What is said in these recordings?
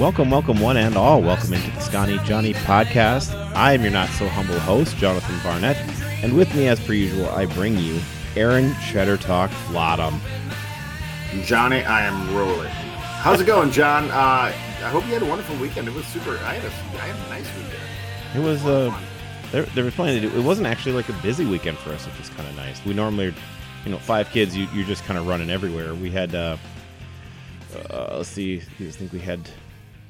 Welcome, welcome, one and all. Welcome into the Scotty Johnny podcast. I am your not so humble host, Jonathan Barnett, and with me, as per usual, I bring you Aaron Cheddar Talk Flottam. Johnny, I am rolling. How's it going, John? Uh, I hope you had a wonderful weekend. It was super. I had a, I had a nice weekend. It was uh, there, there was plenty to do. It wasn't actually like a busy weekend for us, which was kind of nice. We normally, you know, five kids, you, you're just kind of running everywhere. We had, uh, uh, let's see, I think we had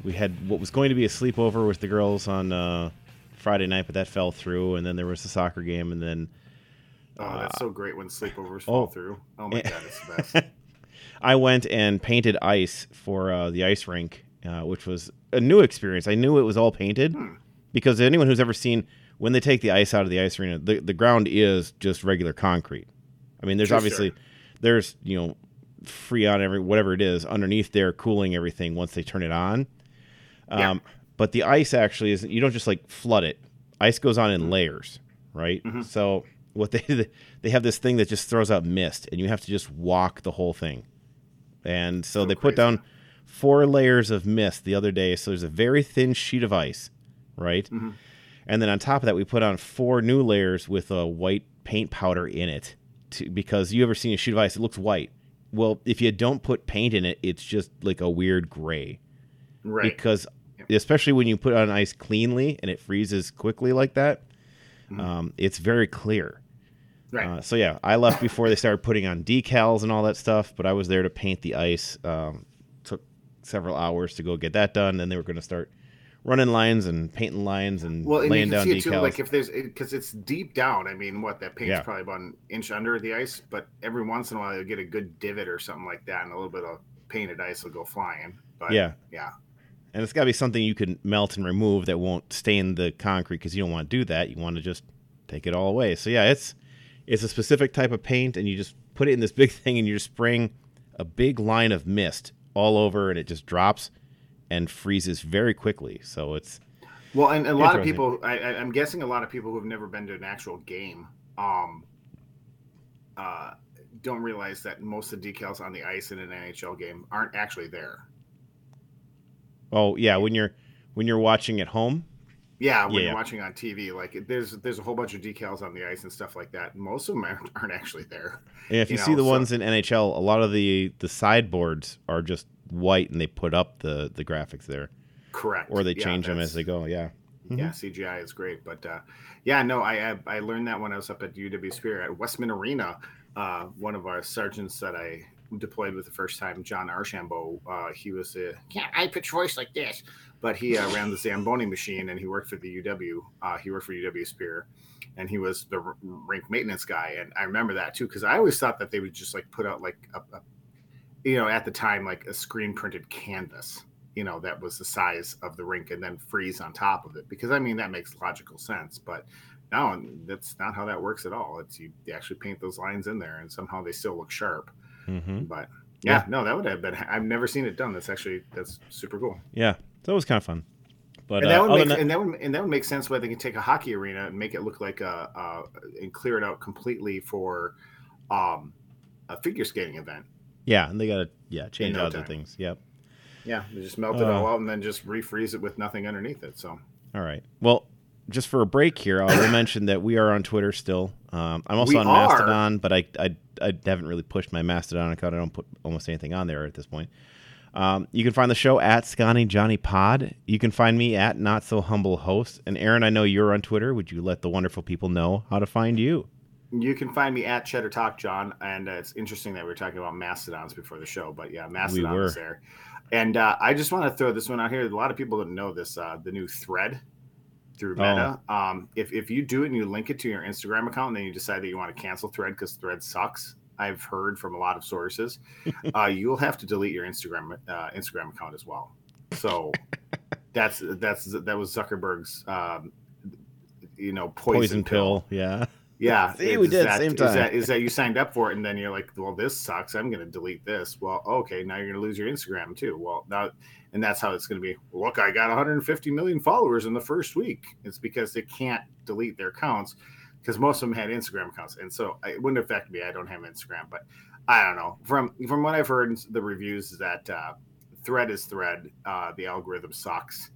we had what was going to be a sleepover with the girls on uh, Friday night, but that fell through. And then there was the soccer game, and then. Oh, that's so great when sleepovers fall oh, through. Oh my god, it's the best. I went and painted ice for uh, the ice rink, uh, which was a new experience. I knew it was all painted hmm. because anyone who's ever seen when they take the ice out of the ice arena, the, the ground is just regular concrete. I mean, there's sure, obviously sure. there's you know freon every whatever it is underneath there cooling everything once they turn it on. Um, yeah. But the ice actually is you don't just like flood it. Ice goes on in layers, right? Mm-hmm. So what they they have this thing that just throws out mist, and you have to just walk the whole thing. And so, so they crazy. put down four layers of mist the other day. So there's a very thin sheet of ice, right? Mm-hmm. And then on top of that, we put on four new layers with a white paint powder in it. To, because you ever seen a sheet of ice? It looks white. Well, if you don't put paint in it, it's just like a weird gray. Right. Because especially when you put on ice cleanly and it freezes quickly like that, mm-hmm. um, it's very clear. Right. Uh, so yeah, I left before they started putting on decals and all that stuff, but I was there to paint the ice. Um, took several hours to go get that done. Then they were going to start running lines and painting lines and well, and laying you can down see it decals. Too, like if there's because it, it's deep down. I mean, what that paint's yeah. probably about an inch under the ice, but every once in a while you'll get a good divot or something like that, and a little bit of painted ice will go flying. But yeah, yeah. And it's got to be something you can melt and remove that won't stain the concrete because you don't want to do that. You want to just take it all away. So yeah, it's it's a specific type of paint, and you just put it in this big thing, and you're spraying a big line of mist all over, and it just drops and freezes very quickly. So it's well, and a lot of people, I, am guessing a lot of people who have never been to an actual game, um, uh, don't realize that most of the decals on the ice in an NHL game aren't actually there. Oh yeah, when you're when you're watching at home. Yeah, when yeah, you're watching on TV, like there's there's a whole bunch of decals on the ice and stuff like that. Most of them aren't, aren't actually there. Yeah, if you, you know, see the so, ones in NHL, a lot of the the sideboards are just white and they put up the the graphics there. Correct. Or they change yeah, them as they go. Yeah. Mm-hmm. Yeah, CGI is great, but uh, yeah, no, I, I, I learned that when I was up at UW Superior at Wessman Arena. Uh, one of our sergeants that I deployed with the first time, John Archambault. Uh, he was a can't I pitch voice like this, but he uh, ran the Zamboni machine and he worked for the UW. Uh, he worked for UW Superior, and he was the rink maintenance guy. And I remember that too because I always thought that they would just like put out like a, a, you know, at the time like a screen printed canvas. You know, that was the size of the rink, and then freeze on top of it. Because I mean, that makes logical sense, but no, that's not how that works at all. It's you actually paint those lines in there, and somehow they still look sharp. Mm-hmm. But yeah, yeah, no, that would have been. I've never seen it done. That's actually that's super cool. Yeah, so it was kind of fun. But and that, uh, would make, that, and that would and that would make sense why they can take a hockey arena and make it look like a, a and clear it out completely for um, a figure skating event. Yeah, and they got to yeah change no out the things. Yep. Yeah, they just melt it uh, all out and then just refreeze it with nothing underneath it. So. All right. Well, just for a break here, I will mention that we are on Twitter still. Um, I'm also we on are. Mastodon, but I, I I haven't really pushed my Mastodon account. I don't put almost anything on there at this point. Um, you can find the show at Scotty Johnny Pod. You can find me at Not So Humble Host. And Aaron, I know you're on Twitter. Would you let the wonderful people know how to find you? You can find me at Cheddar Talk John, and uh, it's interesting that we were talking about mastodons before the show, but yeah, mastodon we there. And uh, I just want to throw this one out here. A lot of people don't know this. Uh, the new thread through Meta. Oh. Um, if, if you do it and you link it to your Instagram account and then you decide that you want to cancel Thread because Thread sucks, I've heard from a lot of sources, uh, you'll have to delete your Instagram uh, Instagram account as well. So That's that's that was Zuckerberg's, um, you know, poison, Poison pill. Yeah. Yeah, See, we is did, that- same Is time. that, is that you signed up for it and then you're like, well, this sucks. I'm going to delete this. Well, okay, now you're going to lose your Instagram too. Well, now, and that's how it's going to be. Look, I got 150 million followers in the first week. It's because they can't delete their accounts because most of them had Instagram accounts, and so it wouldn't affect me. I don't have Instagram, but I don't know. From from what I've heard, in the reviews is that uh, Thread is Thread. Uh, the algorithm sucks.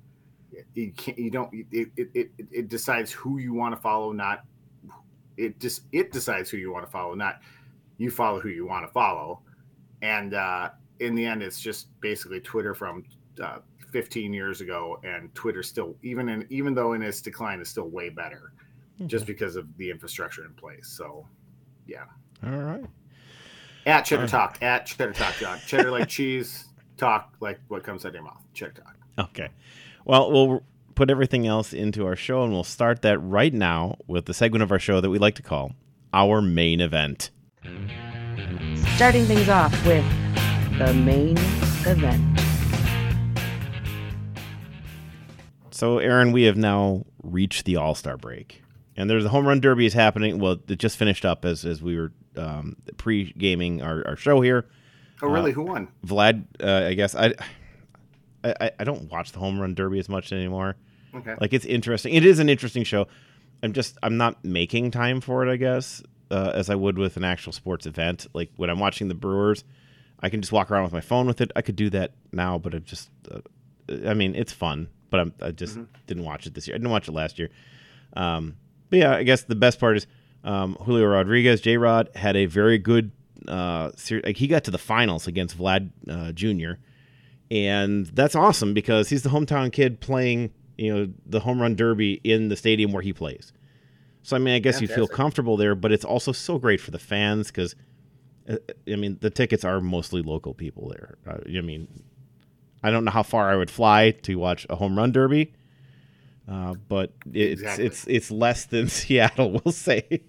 You can't. You don't. It it, it, it decides who you want to follow, not it just it decides who you want to follow, not you follow who you want to follow. And uh, in the end, it's just basically Twitter from uh, 15 years ago, and Twitter still, even in even though in its decline, is still way better, just because of the infrastructure in place. So, yeah. All right. At Cheddar Alright. Talk, at Cheddar Talk, John. Cheddar like cheese, talk like what comes out of your mouth. Cheddar Talk. Okay. Well, we'll put everything else into our show, and we'll start that right now with the segment of our show that we like to call our main event. Starting things off with the main event. So, Aaron, we have now reached the All Star break, and there's a home run derby is happening. Well, it just finished up as as we were um, pre gaming our, our show here. Oh, really? Who won? Vlad, uh, I guess I, I I don't watch the home run derby as much anymore. Okay. Like it's interesting. It is an interesting show. I'm just I'm not making time for it. I guess uh, as I would with an actual sports event. Like when I'm watching the Brewers, I can just walk around with my phone with it. I could do that now, but I'm just. Uh, I mean, it's fun, but I'm, I just didn't watch it this year. I didn't watch it last year. Um, but yeah, I guess the best part is um, Julio Rodriguez, J Rod, had a very good. Uh, ser- like he got to the finals against Vlad uh, Jr. And that's awesome because he's the hometown kid playing, you know, the home run derby in the stadium where he plays. So I mean, I guess you feel comfortable there, but it's also so great for the fans because, I mean, the tickets are mostly local people there. Uh, I mean, I don't know how far I would fly to watch a home run derby, uh, but it's Exactly. it's it's less than Seattle, we'll say.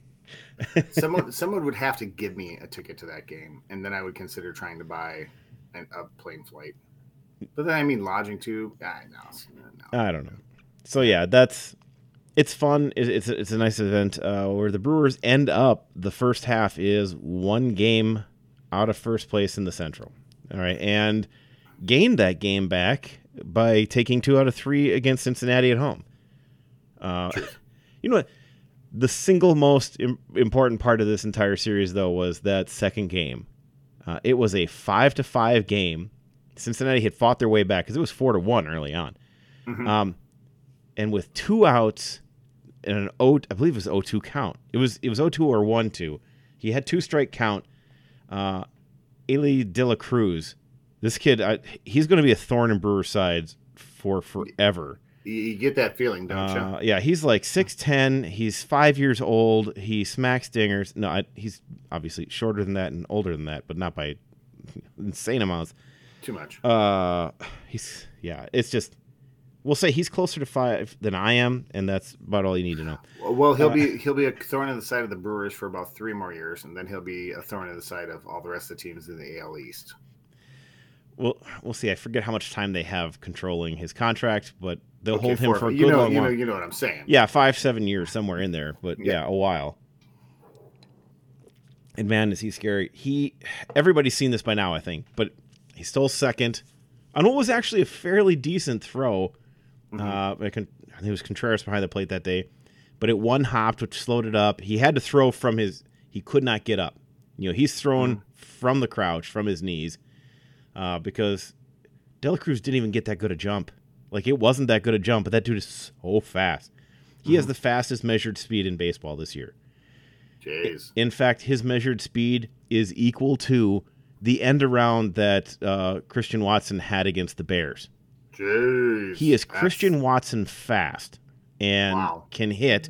someone someone would have to give me a ticket to that game, and then I would consider trying to buy an, a plane flight. But then I mean lodging too. I know. no. I don't know. So yeah, that's it's fun. It, it's it's a nice event uh, where the Brewers end up. The first half is one game out of first place in the Central. All right, and gained that game back by taking two out of three against Cincinnati at home. Uh, you know what? The single most Im- important part of this entire series, though, was that second game. Uh, it was a five to five game. Cincinnati had fought their way back because it was four to one early on. Mhm. Um, and with two outs and an O, I believe it was 0-2 count. It was it was 0-2 or 1-2. He had two strike count. Uh, Elly De La Cruz, this kid, I, he's going to be a thorn in Brewers' sides for forever. You, you get that feeling, don't you? Uh, yeah, he's like 6'10. He's five years old. He smacks dingers. No, I, he's obviously shorter than that and older than that, but not by insane amounts. Too much. Uh, he's yeah. It's just we'll say he's closer to five than I am, and that's about all you need to know. Well, he'll uh, be he'll be a thorn in the side of the Brewers for about three more years, and then he'll be a thorn in the side of all the rest of the teams in the AL East. We'll we'll see. I forget how much time they have controlling his contract, but they'll Okay, hold him for a good you know long you know you know what I'm saying. Yeah, five seven years somewhere in there, but yeah, Yeah. a while. And man, is he scary? He everybody's seen this by now, I think, but he stole second on what was actually a fairly decent throw. Uh, I can- I think it was Contreras behind the plate that day, but it one hopped, which slowed it up. He had to throw from his. He could not get up. You know, he's thrown from the crouch, from his knees, uh, because De La Cruz didn't even get that good a jump. Like it wasn't that good a jump, but that dude is so fast. He has the fastest measured speed in baseball this year. Jeez. In fact, his measured speed is equal to the end around that uh, Christian Watson had against the Bears. Jeez. He is Christian Watson fast and Wow. can hit.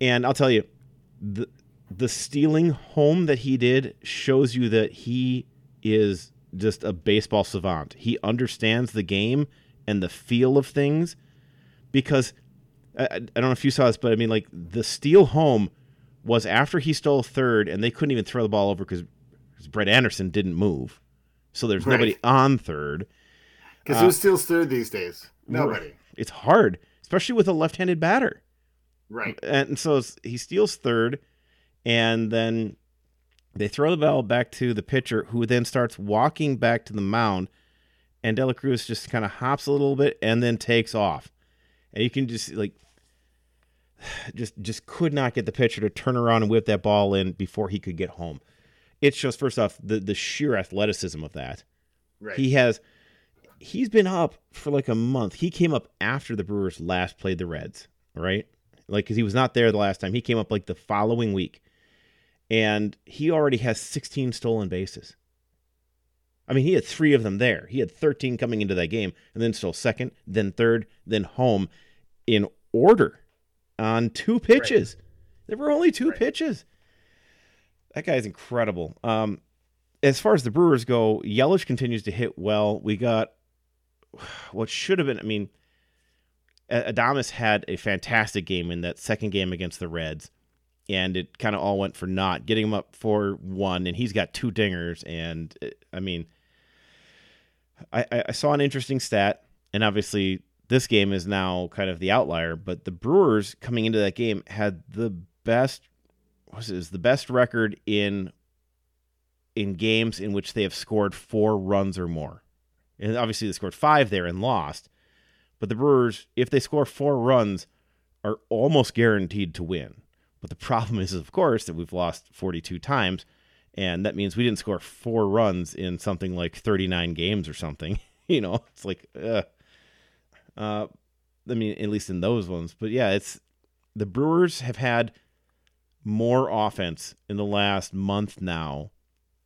And I'll tell you, the the stealing home that he did shows you that he is just a baseball savant. He understands the game and the feel of things because I, I don't know if you saw this, but I mean, like the steal home was after he stole third, and they couldn't even throw the ball over because Brett Anderson didn't move, so there's Right. nobody on third. Because who uh, steals third these days? Nobody. It's hard, especially with a left-handed batter. Right. And so he steals third, and then they throw the ball back to the pitcher, who then starts walking back to the mound, and De La Cruz just kind of hops a little bit and then takes off, and you can just like just just could not get the pitcher to turn around and whip that ball in before he could get home. It's just first off the the sheer athleticism of that. Right. He has he's been up for like a month. He came up after the Brewers last played the Reds, right? Like cuz he was not there the last time. He came up like the following week. And he already has 16 stolen bases. I mean, he had 3 of them there. He had 13 coming into that game and then stole second, then third, then home in order on two pitches. Right. There were only two right. pitches. That guy's incredible. Um, as far as the Brewers go, Yelich continues to hit well. We got what should have been. I mean, Adames had a fantastic game in that second game against the Reds, and it kind of all went for naught, getting him up for one, and he's got two dingers. And it, I mean, I, I saw an interesting stat, and obviously this game is now kind of the outlier, but the Brewers coming into that game had the best what is the best record in in games in which they have scored four runs or more. And obviously they scored five there and lost. But the Brewers, if they score four runs, are almost guaranteed to win. But the problem is, of course, that we've lost 42 times, and that means we didn't score four runs in something like 39 games or something. you know, it's like, uh, uh, I mean, at least in those ones. But yeah, it's the Brewers have had more offense in the last month now,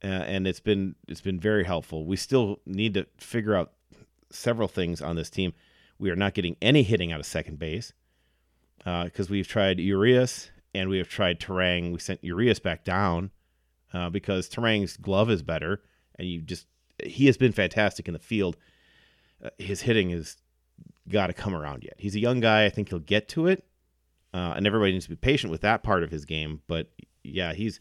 uh, and it's been it's been very helpful. We still need to figure out several things on this team. We are not getting any hitting out of second base because uh, we've tried Urias and we have tried Turang. We sent Urias back down uh, because Turang's glove is better, and you just he has been fantastic in the field. Uh, his hitting has got to come around yet. He's a young guy. I think he'll get to it, uh, and everybody needs to be patient with that part of his game. But yeah, he's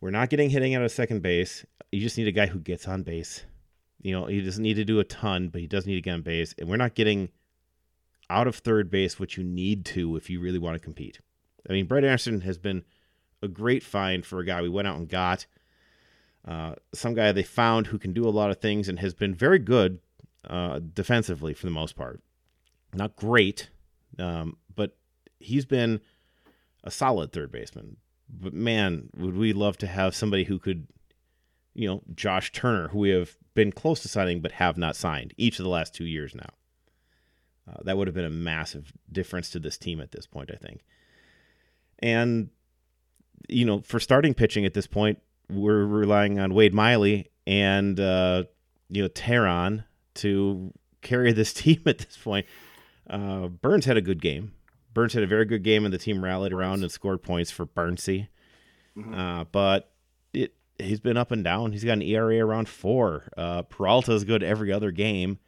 we're not getting hitting out of second base. You just need a guy who gets on base. You know, he doesn't need to do a ton, but he does need to get on base. And we're not getting out of third base what you need to if you really want to compete. I mean, Brett Anderson has been a great find for a guy we went out and got. Uh, some guy they found who can do a lot of things and has been very good uh, defensively for the most part. Not great, um, but he's been a solid third baseman but man, would we love to have somebody who could, you know, Justin Turner, who we have been close to signing but have not signed each of the last two years now. Uh, that would have been a massive difference to this team at this point, I think. And, you know, for starting pitching at this point, we're relying on Wade Miley and, uh, you know, Teheran to carry this team at this point. Uh, Burnes had a good game. Burnes had a very good game, and the team rallied around and scored points for Burnsy. Mm-hmm. Uh, but it he's been up and down. He's got an ERA around four. Uh, Peralta is good every other game,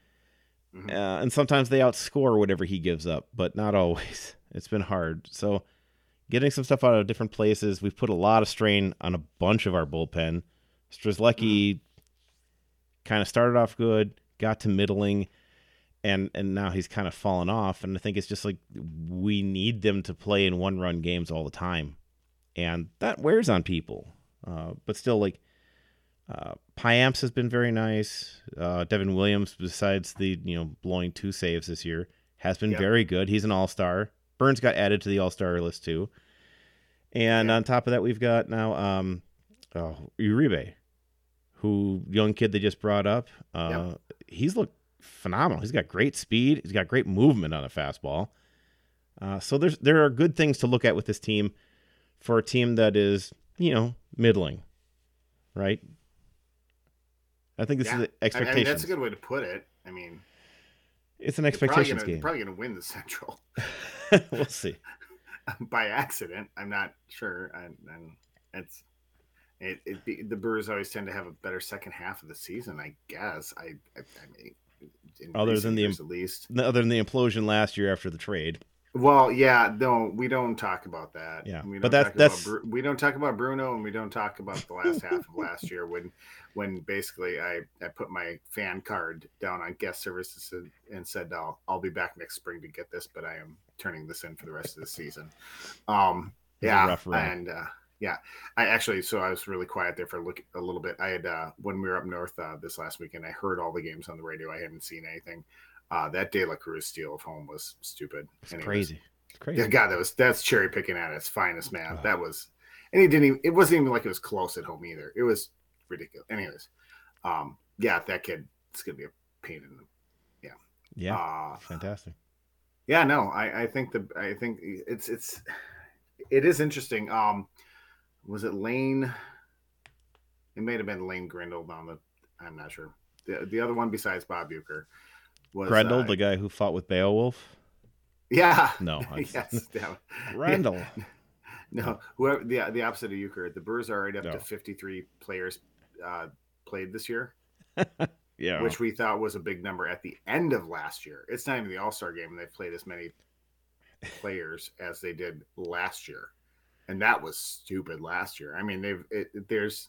mm-hmm. uh, and sometimes they outscore whatever he gives up, but not always. It's been hard. So getting some stuff out of different places. We've put a lot of strain on a bunch of our bullpen. Strzelecki mm-hmm. kind of started off good, got to middling, and and now he's kind of fallen off. And I think it's just like we need them to play in one run games all the time, and that wears on people. Uh, but still, like uh, Payamps has been very nice. Uh, Devin Williams, besides the you know blowing two saves this year, has been yep. very good. He's an all star. Burnes got added to the all star list too. And on top of that, we've got now um, oh, Uribe, who young kid they just brought up. Uh, yep. He's looked phenomenal. He's got great speed. He's got great movement on a fastball. Uh, so there's there are good things to look at with this team for a team that is you know middling, right? I think this yeah. is an expectation. I mean, that's a good way to put it. I mean, it's an expectations game. You're probably going to win the Central. we'll see. By accident, I'm not sure. And, it's it, it the Brewers always tend to have a better second half of the season. I guess. I I, I mean, other than the at least other than the implosion last year after the trade. Well, yeah, no, we don't talk about that. Yeah, we but don't but that's- that's- about we don't talk about Bruno, and we don't talk about the last half of last year when, when basically I I put my fan card down on guest services and, and said I'll I'll be back next spring to get this, but I am turning this in for the rest of the season. Um, It was a yeah, and uh, yeah, I actually so I was really quiet there for a look a little bit. I had uh, when we were up north uh, this last weekend, I heard all the games on the radio. I hadn't seen anything. Uh, that De La Cruz steal of home was stupid. It's Anyways. crazy. It's crazy. Yeah, God, that was that's cherry picking at its finest, man. Ugh. That was, and he didn't even. It wasn't even like it was close at home either. It was ridiculous. Anyways, um, yeah, that kid, it's gonna be a pain in the. Yeah, yeah, Uh, fantastic. yeah, no, I, I think the, I think it's, it's, it is interesting. Um, was it Lane? It may have been Lane Grindle on the. I'm not sure. The, the other one besides Bob Uecker was Grendel, uh, the guy who fought with Beowulf. yeah. No, yes. Grendel. No, whoever the the opposite of Uecker, the Brewers are already up No. to 53 players uh, played this year, Yeah. which we thought was a big number at the end of last year. It's not even the All Star game, and they've played as many players as they did last year, and that was stupid last year. I mean, they've it, it- there's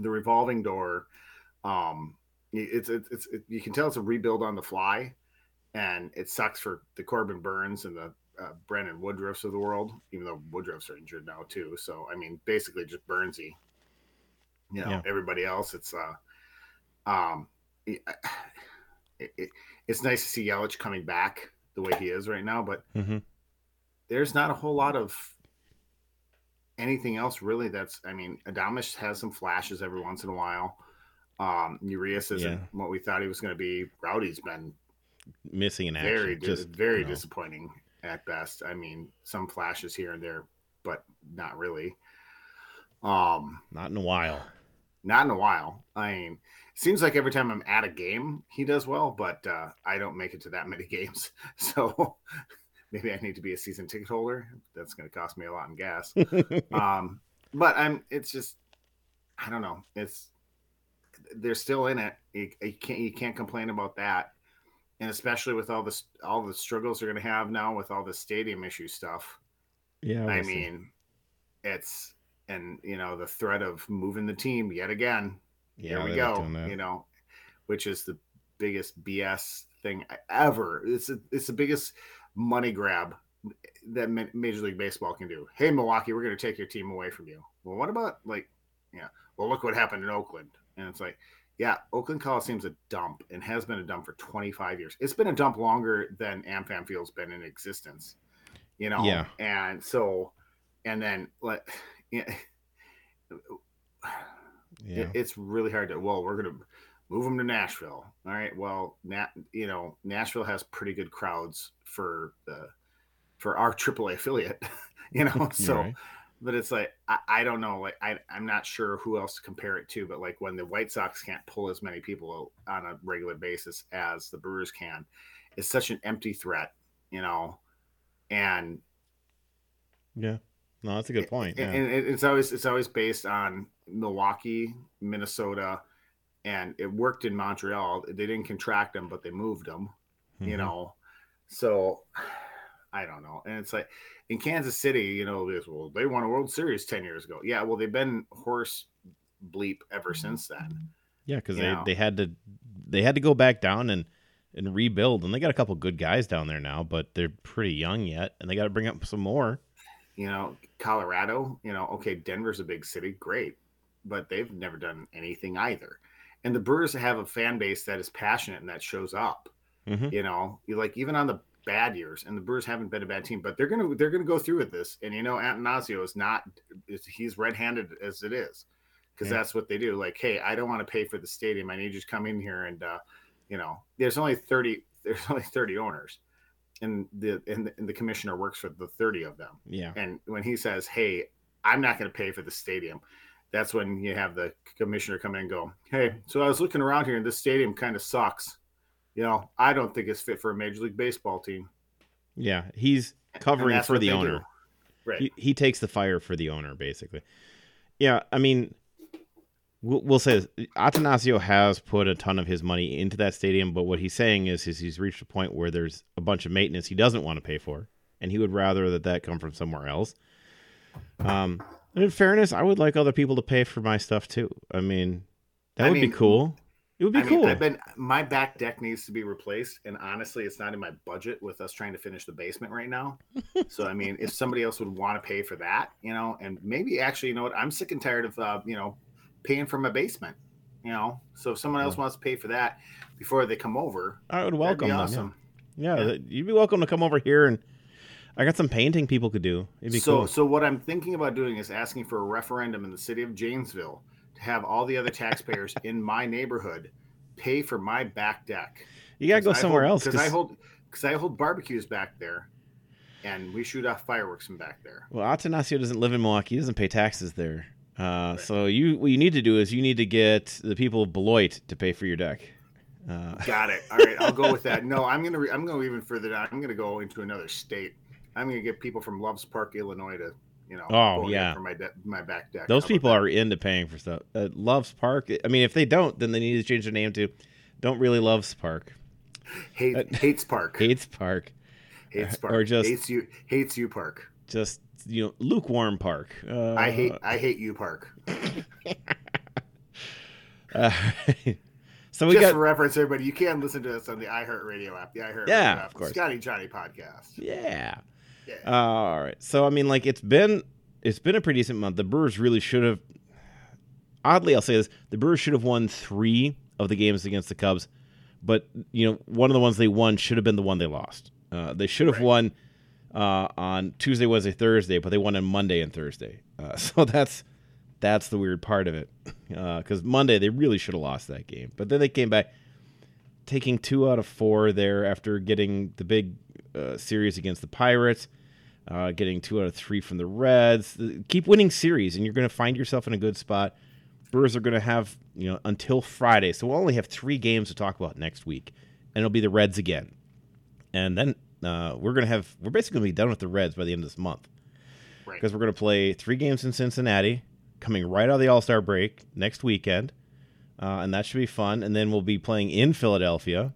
the revolving door. Um, it's it's, it's it, you can tell it's a rebuild on the fly, and it sucks for the Corbin Burnes and the uh, Brandon Woodruffs of the world, even though Woodruffs are injured now too. So I mean, basically just Burnsy. You know, Yeah. everybody else, it's uh, um, it, it, it's nice to see Yelich coming back the way he is right now, but hmm there's not a whole lot of anything else really. That's I mean, Adames has some flashes every once in a while. Um, Urias isn't Yeah. what we thought he was going to be. Rowdy's been Missing in action. very, just very you know, disappointing at best. I mean, some flashes here and there, but not really. Um, Not in a while. not in a while. I mean, seems like every time I'm at a game, he does well, but uh, I don't make it to that many games. So maybe I need to be a season ticket holder. That's going to cost me a lot in gas. um, but I'm. It's just, I don't know. It's they're still in it. You, you can't you can't complain about that, and especially with all this all the struggles they're going to have now with all the stadium issue stuff. yeah. I we'll mean, it's and you know the threat of moving the team yet again. yeah, Here we go. You know, which is the biggest BS thing ever. It's a, it's the biggest money grab that Major League Baseball can do. Hey, Milwaukee, we're going to take your team away from you. Well, what about like, yeah? Well, look what happened in Oakland, and it's like, yeah, Oakland Coliseum's a dump and has been a dump for 25 years. It's been a dump longer than AmFam Field's been in existence. You know, Yeah. and so, and then let, yeah. Yeah. It- it's really hard to. Well, we're gonna move them to Nashville. All right. Well, Nat, you know, Nashville has pretty good crowds for the for our AAA affiliate. You know, so right. But it's like I, I don't know. Like I I'm not sure who else to compare it to. But like when the White Sox can't pull as many people on a regular basis as the Brewers can, it's such an empty threat. You know, and Yeah. No, that's a good point. Yeah. and it- it's always it's always based on Milwaukee, Minnesota, and it worked in Montreal. They didn't contract them, but they moved them. You Mhm. know, so I don't know. And it's like in Kansas City, you know, this well they won a World Series ten years ago. Yeah, well they've been horse bleep ever since then. Yeah, because they, know. they had to they had to go back down and and rebuild, and they got a couple good guys down there now, but they're pretty young yet, and they got to bring up some more. You know, Colorado. You know, okay, Denver's a big city, great, but they've never done anything either. And the Brewers have a fan base that is passionate and that shows up. Mhm. You know, you like even on the bad years, and the Brewers haven't been a bad team, but they're gonna they're gonna go through with this. And you know, Attanasio is not he's red handed as it is, because Yeah. that's what they do. Like, hey, I don't want to pay for the stadium. I need you to come in here and uh, you know, there's only thirty there's only thirty owners, and the and the, and the commissioner works for the thirty of them. Yeah. And when he says, "Hey, I'm not going to pay for the stadium," that's when you have the commissioner come in and go, "Hey, so I was looking around here, and this stadium kind of sucks. You know, I don't think it's fit for a major league baseball team." Yeah. He's covering for the owner. do. right? He, he takes the fire for the owner, basically. Yeah, I mean, we'll, we'll say this. Attanasio has put a ton of his money into that stadium, but what he's saying is, is he's reached a point where there's a bunch of maintenance he doesn't want to pay for. and he would rather that that come from somewhere else. Um, in fairness, I would like other people to pay for my stuff too. I mean, that I would mean, be cool. It would be I mean, cool. I've been my back deck needs to be replaced, and honestly, it's not in my budget with us trying to finish the basement right now. so, I mean, if somebody else would want to pay for that, you know, and maybe actually, you know what, I'm sick and tired of, uh, you know, paying for my basement, you know. So, if someone else wants to pay for that before they come over, I would welcome them. awesome. Yeah, Yeah. th- you'd be welcome to come over here and I got some painting people could do. It'd be so, cool. so what I'm thinking about doing is asking for a referendum in the city of Janesville have all the other taxpayers in my neighborhood pay for my back deck. You gotta go somewhere hold- else. because I hold because I hold barbecues back there, and we shoot off fireworks from back there. Well, Attanasio doesn't live in Milwaukee. He doesn't pay taxes there. Uh, So you, what you need to do is you need to get the people of Beloit to pay for your deck. Uh, Got it. All right, I'll go with that. No, I'm gonna re- I'm gonna even further down. I'm gonna go into another state. I'm gonna get people from Loves Park, Illinois, to you know. Oh, yeah. for my de- my back deck. those people are into paying for stuff. Uh, Loves Park. I mean, if they don't, then they need to change their name to Don't Really Loves Park. hate uh, hates Park Hates Park. hates Park. or just- hates you hates you Park. Just you know, lukewarm Park. Uh, I hate I hate you Park. Uh, so we Just got for reference, everybody, you can listen to us on the iHeartRadio app, the iHeartRadio Yeah, app, of course. Scotty Johnny podcast. yeah. Yeah. Uh, all right. So I mean, like it's been it's been a pretty decent month. The Brewers really should have. Oddly, I'll say this: the Brewers should have won three of the games against the Cubs, but you know, one of the ones they won should have been the one they lost. Uh, they should have Right. won uh, on Tuesday, Wednesday, Thursday, but they won on Monday and Thursday. Uh, so that's that's the weird part of it, because Monday they really should have lost that game, but then they came back, taking two out of four there after getting the big uh, series against the Pirates, uh, getting two out of three from the Reds. Keep winning series, and you're going to find yourself in a good spot. Brewers are going to have you know until Friday, so we'll only have three games to talk about next week, and it'll be the Reds again, and then uh, we're going to have we're basically going to be done with the Reds by the end of this month Right. because we're going to play three games in Cincinnati, coming right out of the All Star break next weekend, uh, and that should be fun. And then we'll be playing in Philadelphia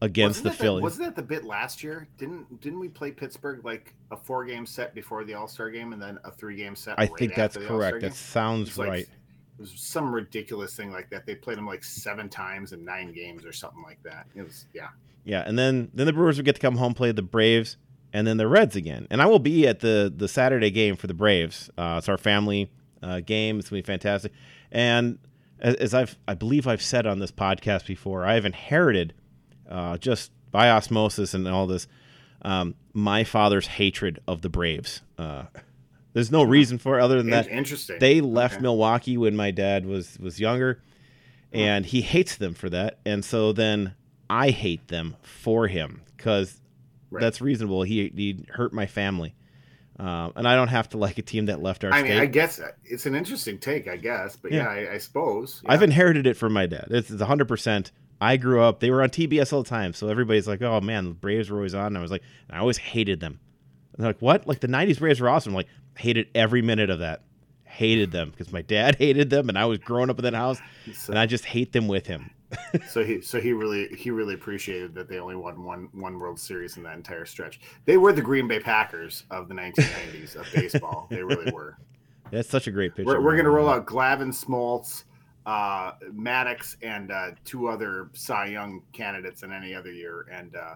against Wasn't the that Phillies. wasn't that the bit last year? Didn't didn't we play Pittsburgh like a four game set before the All Star game and then a three game set? I right think that's correct. That sounds It's like- right. It was some ridiculous thing like that. They played them like seven times in nine games or something like that. It was yeah. Yeah, and then then the Brewers would get to come home play the Braves and then the Reds again. And I will be at the the Saturday game for the Braves. Uh, it's our family uh, game. It's gonna be fantastic. And as, as I've I believe I've said on this podcast before, I have inherited uh, just by osmosis and all this um, my father's hatred of the Braves. Uh, there's no reason for it other than that Interesting. they left Okay. Milwaukee when my dad was was younger, and he hates them for that. And so then I hate them for him because Right. that's reasonable. He he hurt my family, um, and I don't have to like a team that left our I state. mean, I guess it's an interesting take, I guess, but yeah, Yeah. I, I suppose. I've inherited it from my dad. It's it's hundred percent. I grew up. They were on TBS all the time, so everybody's like, "Oh man, the Braves were always on." And I was like, I always hated them. And they're like, "What? Like the '90s Braves were awesome." I'm like, hated every minute of that. Hated them because my dad hated them, and I was growing up in that house, so, and I just hate them with him. so he so he really he really appreciated that they only won one one World Series in that entire stretch. They were the Green Bay Packers of the 1990s of baseball. They really were. That's such a great picture. We're, we're going to roll out Glavine, Smoltz, uh, Maddux, and uh, two other Cy Young candidates in any other year, and uh,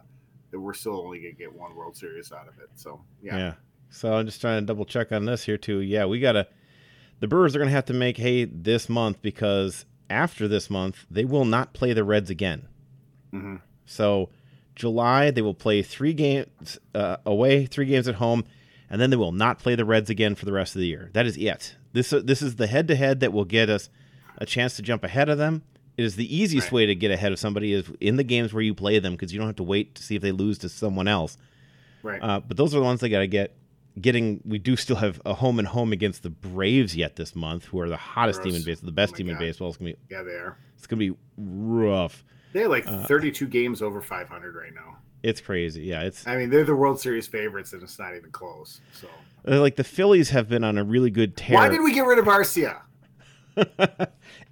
that we're still only going to get one World Series out of it. So yeah, Yeah. So I'm just trying to double check on this here too. Yeah, we gotta. The Brewers are gonna have to make hay this month because after this month they will not play the Reds again. Mhm. So July they will play three games uh, away, three games at home, and then they will not play the Reds again for the rest of the year. That is it. This uh, this is the head to head that will get us a chance to jump ahead of them. It is the easiest Right. way to get ahead of somebody is in the games where you play them because you don't have to wait to see if they lose to someone else. right. Uh, but those are the ones they got to get. Getting, we do still have a home and home against the Braves yet this month, who are the hottest team in baseball, the best Oh team in baseball. It's gonna be, yeah, they are. it's gonna be rough. They have like Uh, 32 games over 500 right now. It's crazy. Yeah, it's I mean, they're the World Series favorites, and it's not even close. So uh, like the Phillies have been on a really good tear. why did we get rid of Arcia?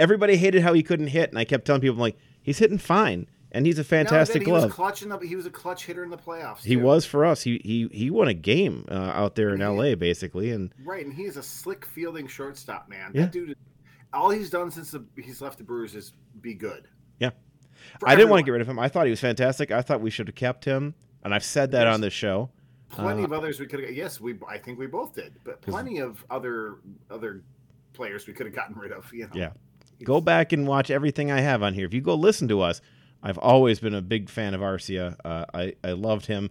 Everybody hated how he couldn't hit, and I kept telling people, I'm like, he's hitting fine. and he's a No, fantastic he glove. was clutch the, He was a clutch hitter in the playoffs. He too. was for us. He he he won a game uh, out there in Yeah. L.A. basically, and right, and he is a slick fielding shortstop, man. Yeah. That dude. All he's done since the, he's left the Brewers is be good. Yeah. For I didn't want to get rid of him. I thought he was fantastic. I thought we should have kept him, and I've said that There's- on this show. plenty Uh, of others we could have yes we i think we both did but plenty of other other players we could have gotten rid of you know Yeah. Go back and watch everything I have on here. If you go listen to us, I've always been a big fan of Arcia. Uh, I I loved him.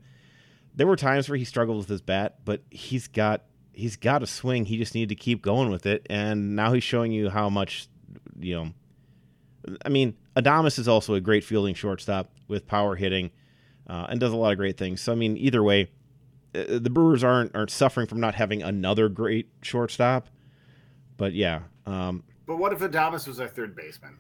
There were times where he struggled with his bat, but he's got he's got a swing. He just needed to keep going with it, and now he's showing you how much you know. I mean, Adames is also a great fielding shortstop with power hitting, uh, and does a lot of great things. So I mean, either way, uh, the Brewers aren't aren't suffering from not having another great shortstop. But yeah, um, but what if adames was our third baseman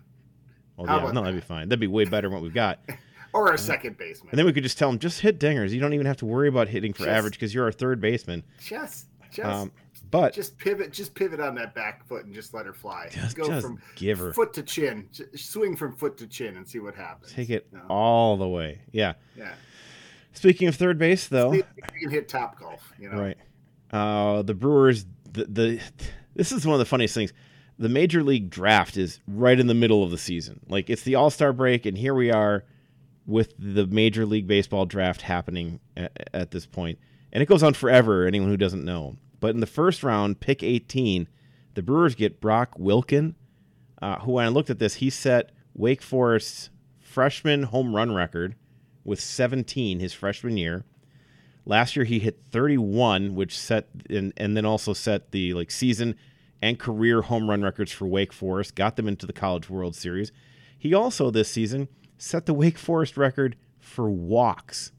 well, How yeah, no, that'd be fine. That'd be way better than what we've got. or our second baseman And then we could just tell him, just hit dingers. You don't even have to worry about hitting for Just- average because you're our third baseman. just just Um, but just pivot just pivot on that back foot and just let her fly just, go just from give her, foot to chin swing from foot to chin and see what happens take it No. all the way. Yeah. yeah Speaking of third base, though, you can hit top golf you know right? Uh, the Brewers, the, the this is one of the funniest things. The major league draft is right in the middle of the season. Like it's the All Star break, and here we are with the Major League Baseball draft happening at, at this point, and it goes on forever. Anyone who doesn't know, but in the first round, pick 18, the Brewers get Brock Wilken, uh, who when I looked at this, he set Wake Forest's freshman home run record with 17 his freshman year. Last year he hit 31, which set and and then also set the like season and career home run records for Wake Forest, got them into the College World Series. He also this season set the Wake Forest record for walks.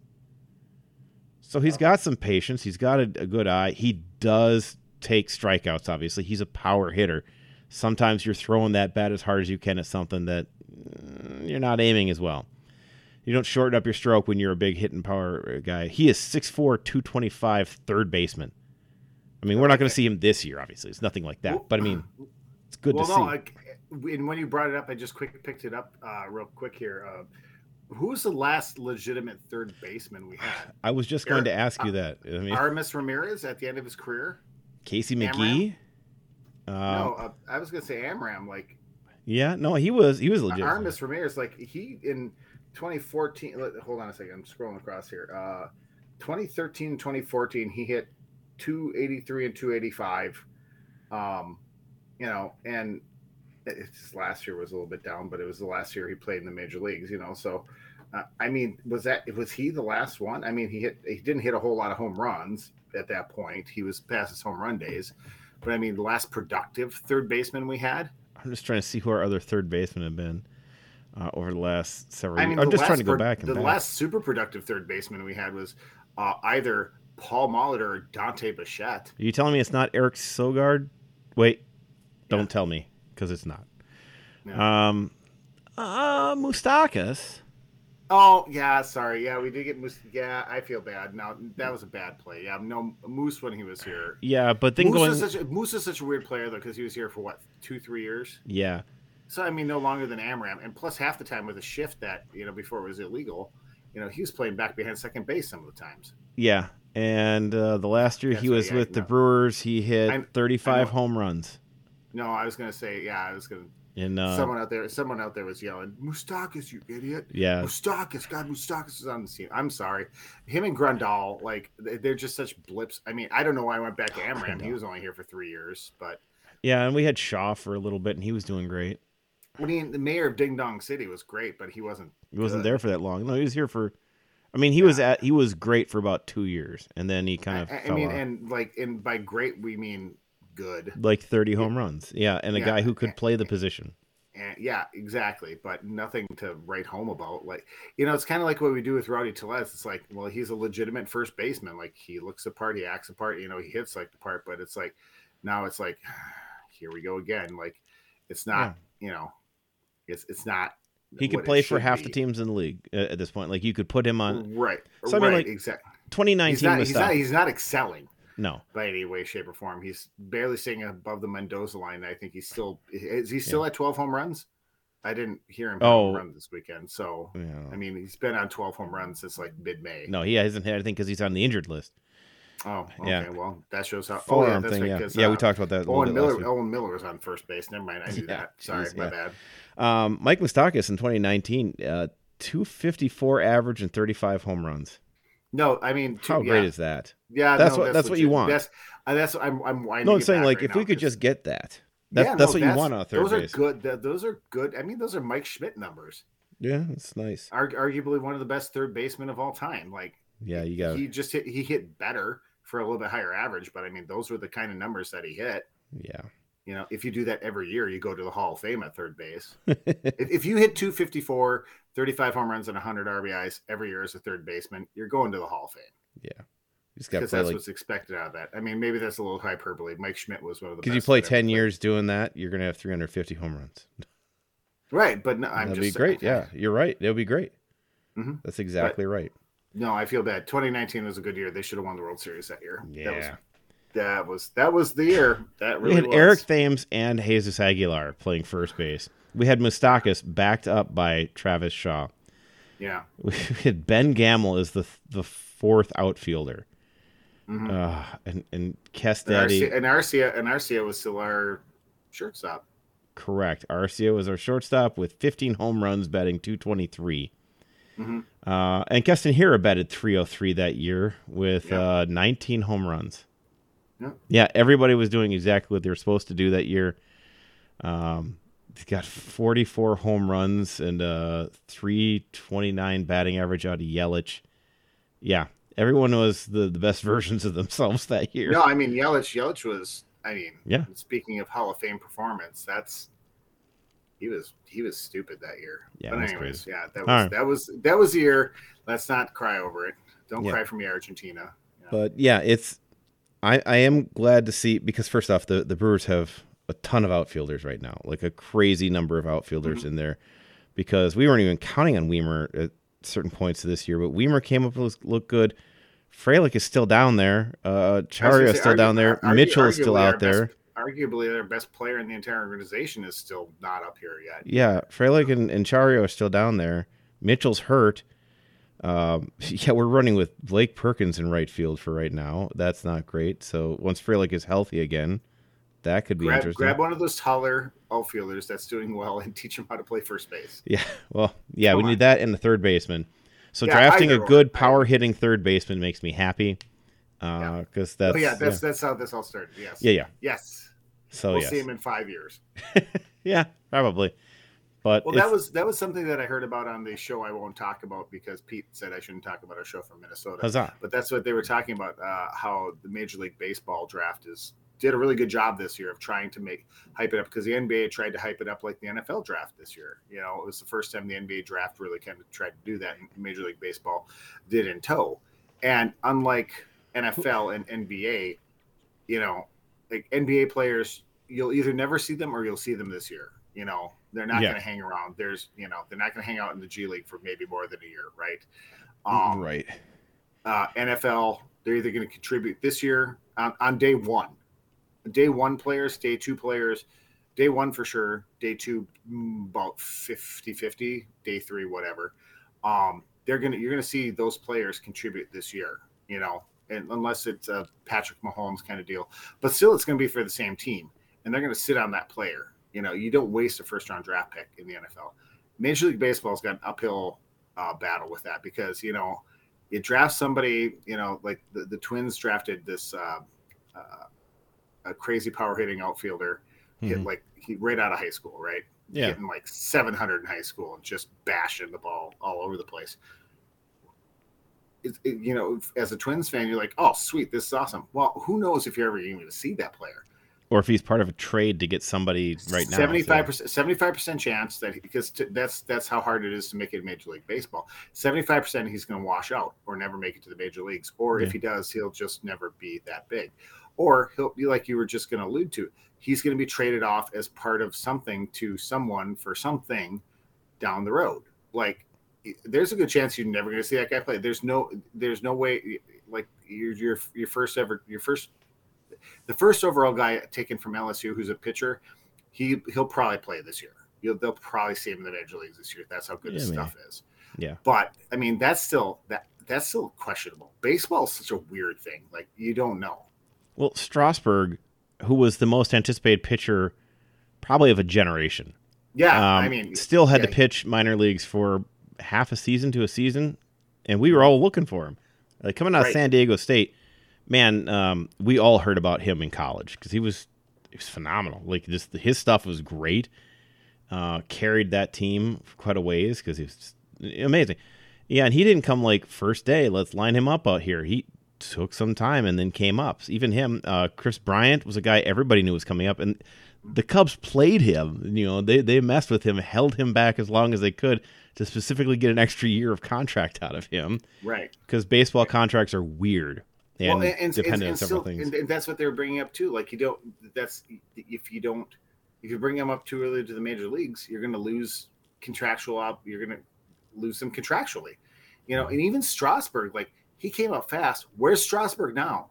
So he's got some patience. He's got a, a good eye. He does take strikeouts. Obviously, he's a power hitter. Sometimes you're throwing that bat as hard as you can at something that mm, you're not aiming as well. You don't shorten up your stroke when you're a big hitting power guy. He is 6'4", 225, third baseman. I mean, we're not going to see him this year, obviously. It's nothing like that. But I mean, it's good well to no see. like and when you brought it up i just quick picked it up uh real quick here uh who's the last legitimate third baseman we had I was just going to ask you that. I mean, Aramis Ramirez at the end of his career? Casey? McGehee. Uh, no, uh, I was gonna say A-Ram. Like Yeah, no, he was he was legit. Aramis Ramirez, like he in 2014. Hold on a second, I'm scrolling across here. Uh, 2013, 2014, he hit 283 and 285. Um, you know, and it's last year was a little bit down, but it was the last year he played in the major leagues. You know, so. Uh, I mean, was that was he the last one? I mean, he hit he didn't hit a whole lot of home runs at that point. He was past his home run days, but I mean, the last productive third baseman we had. I'm just trying to see who our other third baseman have been uh, over the last several. I years. mean, I'm just trying to go back and the back. last super productive third baseman we had was uh, either Paul Molitor or Dante Bichette. Are you telling me it's not Eric Sogard? Wait, don't Yeah. tell me because it's not. Yeah. Um, uh, Moustakas. Oh yeah, sorry. Yeah, we did get Moose. Yeah, I feel bad. Now that was a bad play. Yeah, no Moose when he was here. Yeah, but then Moose, going. is such a, Moose is such a weird player though because he was here for what two, three years. yeah, So I mean, no longer than A-Ram, and plus half the time with a shift that you know before it was illegal. You know, he was playing back behind second base some of the times. yeah, and uh, the last year he That's right, was yeah, with the no. Brewers, he hit I'm- 35 I know. home runs. No, I was gonna say yeah. I was gonna. And uh, someone out there, someone out there was yelling, "Moustakas, you idiot!" yeah, Moustakas, God, Moustakas is on the scene. I'm sorry. Him and Grandal, like, they- they're just such blips. I mean, I don't know why I went back to A-Ram. He was only here for three years. But yeah, and we had Shaw for a little bit, and he was doing great. I mean, the mayor of Ding Dong City was great, but he wasn't. He wasn't good. there for that long. No, he was here for. I mean, he was at he was great for about two years, and then he kind of I, I fell mean, off. and like, and by great, we mean good. like 30 home runs. Yeah, and a Yeah. guy who could play the position. And yeah, exactly. But nothing to write home about. Like, you know, it's kind of like what we do with Rowdy Tellez. It's like, well, he's a legitimate first baseman. Like, he looks the part, he acts the part, you know, he hits like the part. But it's like, now it's like, here we go again. Like, it's not, you know, it's it's not. He could play for half the teams in the league uh, at this point. Like you could put him on Right. So, I mean, right. like, exactly. 2019 He's not, he's not. He's not excelling No, by any way, shape, or form. He's barely staying above the Mendoza line. I think he's still is he still at twelve home runs? I didn't hear him Oh. run this weekend. So Yeah. I mean, he's been on 12 home runs since like mid-May. No, he hasn't had anything because he's on the injured list. Oh, okay. Yeah. Well, that shows how. oh, yeah, that's thing. right. Yeah, yeah. we uh, talked about that. Owen Miller. Owen Miller was on first base. Never mind. I knew Yeah, that. Sorry, jeez, my yeah. bad. Um, Mike Moustakas in 2019, uh, 254 average and 35 home runs. No, I mean, two, How yeah, great is that? yeah. that's no, what- that's what you want. That's uh, that's I'm I'm winding. Up. No, I'm saying like right if now we could just get that, that's Yeah, that's no, what you want on third Those base. are good. th- Those are good. I mean, those are Mike Schmidt numbers. Yeah, it's nice. Arg- arguably one of the best third basemen of all time. Like Yeah, you got. he just hit he hit better for a little bit higher average, but I mean, those were the kind of numbers that he hit. Yeah. You know, if you do that every year, you go to the Hall of Fame at third base. if, if you hit 254, 35 home runs and 100 RBIs every year as a third baseman, you're going to the Hall of Fame yeah. You just got to because that's like what's expected out of that. I mean, maybe that's a little hyperbole. Mike Schmidt was one of the because you play ever 10 played. years doing that, you're gonna have 350 home runs. right? But no, I'm That'd just be great. Yeah, you're right. It'll be great. Mhm. That's exactly right. No, I feel bad. 2019 was a good year. They should have won the World Series that year. that was Yeah. That was that was the year. That We really had was. Eric Thames and Jesus Aguilar playing first base. We had Moustakas backed up by Travis Shaw. Yeah. We had Ben Gamel as the the fourth outfielder. Mhm. Uh, and and Arcia, and Arcia and Arcia was still our shortstop. correct. Arcia was our shortstop with 15 home runs, batting 223. Mhm. Uh, and Keston Hiura batted 303 that year with Yeah. uh, 19 home runs. Yeah. Yeah, everybody was doing exactly what they were supposed to do that year. Um, he got 44 home runs and a 329 batting average out of Yelich. Yeah, everyone was the, the best versions of themselves that year. No, I mean Yelich. Yelich was. I mean, Yeah. Speaking of Hall of Fame performance, that's he was he was stupid that year. Yeah, but anyways, yeah, that was right. that was that was the year. Let's not cry over it. Don't Yeah. cry for me, Argentina. Yeah. But yeah, it's I I am glad to see because first off, the the Brewers have a ton of outfielders right now, like a crazy number of outfielders in there, because we weren't even counting on Wiemer at certain points of this year, but Wiemer came up with look good. Frelick is still down there. Uh, Chourio is still down there. Mitchell is still out there. best- arguably, their best player in the entire organization is still not up here yet. Yeah, Frelick and, and Chourio are still down there. Mitchell's hurt. Um, yeah, we're running with Blake Perkins in right field for right now. That's not great. So once Frelick is healthy again, that could be Grab, interesting. grab one of those taller outfielders that's doing well and teach them how to play first base. Yeah, well, yeah, Come we on. need that and the third baseman. So Yeah, drafting a good power hitting third baseman makes me happy. Yeah. Because that's oh yeah, that's that's how this all started. Yes. yeah, yeah. Yes. So we'll yes, see him in five years. yeah, probably. But Well, it's- that was that was something that I heard about on the show. I won't talk about because Pete said I shouldn't talk about our show from Minnesota. huzzah. But that's what they were talking about. Uh, how the Major League Baseball draft is did a really good job this year of trying to make hype it up because the NBA tried to hype it up like the NFL draft this year. You know, it was the first time the NBA draft really kind of tried to do that. And Major League Baseball did in tow. And unlike NFL and NBA, you know, like NBA players, you'll either never see them or you'll see them this year. You know, they're not Yeah. going to hang around. There's, you know, they're not going to hang out in the G League for maybe more than a year, right? Um, right. uh, NFL, they're either going to contribute this year on, on day one. Day one players, day two players, day one for sure, day two mm, about 50 50, day three, whatever. Um, they're gonna you're gonna see those players contribute this year, you know, and unless it's a Patrick Mahomes kind of deal. But still it's gonna be for the same team. And they're gonna sit on that player. You know, you don't waste a first round draft pick in the NFL. Major League Baseball's got an uphill uh, battle with that because, you know, you draft somebody, you know, like the, the Twins drafted this uh, uh, a crazy power hitting outfielder, hit Mhm. like he right out of high school, right? Yeah. Hitting like 700 in high school and just bashing the ball all over the place. It, it- you know, as a Twins fan, you're like, oh, sweet, this is awesome. Well, who knows if you're ever even going to see that player? Or if he's part of a trade to get somebody right now. Seventy-five percent, seventy-five percent chance that he, because t- that's that's how hard it is to make it in Major League Baseball. Seventy-five percent he's going to wash out or never make it to the major leagues, or Yeah. if he does, he'll just never be that big, or he'll be like you were just going to allude to. He's going to be traded off as part of something to someone for something down the road. Like there's a good chance you're never going to see that guy play. There's no there's no way like your your your first ever your first the first overall guy taken from LSU who's a pitcher, he he'll probably play this year. you'll they'll probably see him in the major leagues this year. That's how good his Yeah, stuff is. Yeah. But I mean, that's still that that's still questionable. Baseball is such a weird thing. Like you don't know. Well, Strasburg, who was the most anticipated pitcher, probably of a generation, Yeah, um, I mean, still had yeah. to pitch minor leagues for half a season to a season, and we were all looking for him. Like coming out of San Diego State, man, um, we all heard about him in college because he was he was phenomenal. Like just his stuff was great. Uh, carried that team for quite a ways because he was amazing. Yeah, and he didn't come like first day. Let's line him up out here. He took some time and then came up. Even him, uh, Kris Bryant was a guy everybody knew was coming up, and the Cubs played him. You know, they they messed with him, held him back as long as they could to specifically get an extra year of contract out of him right. because baseball contracts are weird and, well, and, and, dependent and on several still- things. And, that's what they're bringing up too. Like you don't. That's if you don't. If you bring them up too early to the major leagues, you're going to lose contractual up. You're going to lose them contractually. You know, and even Strasburg, like he came up fast. Where's Strasburg now?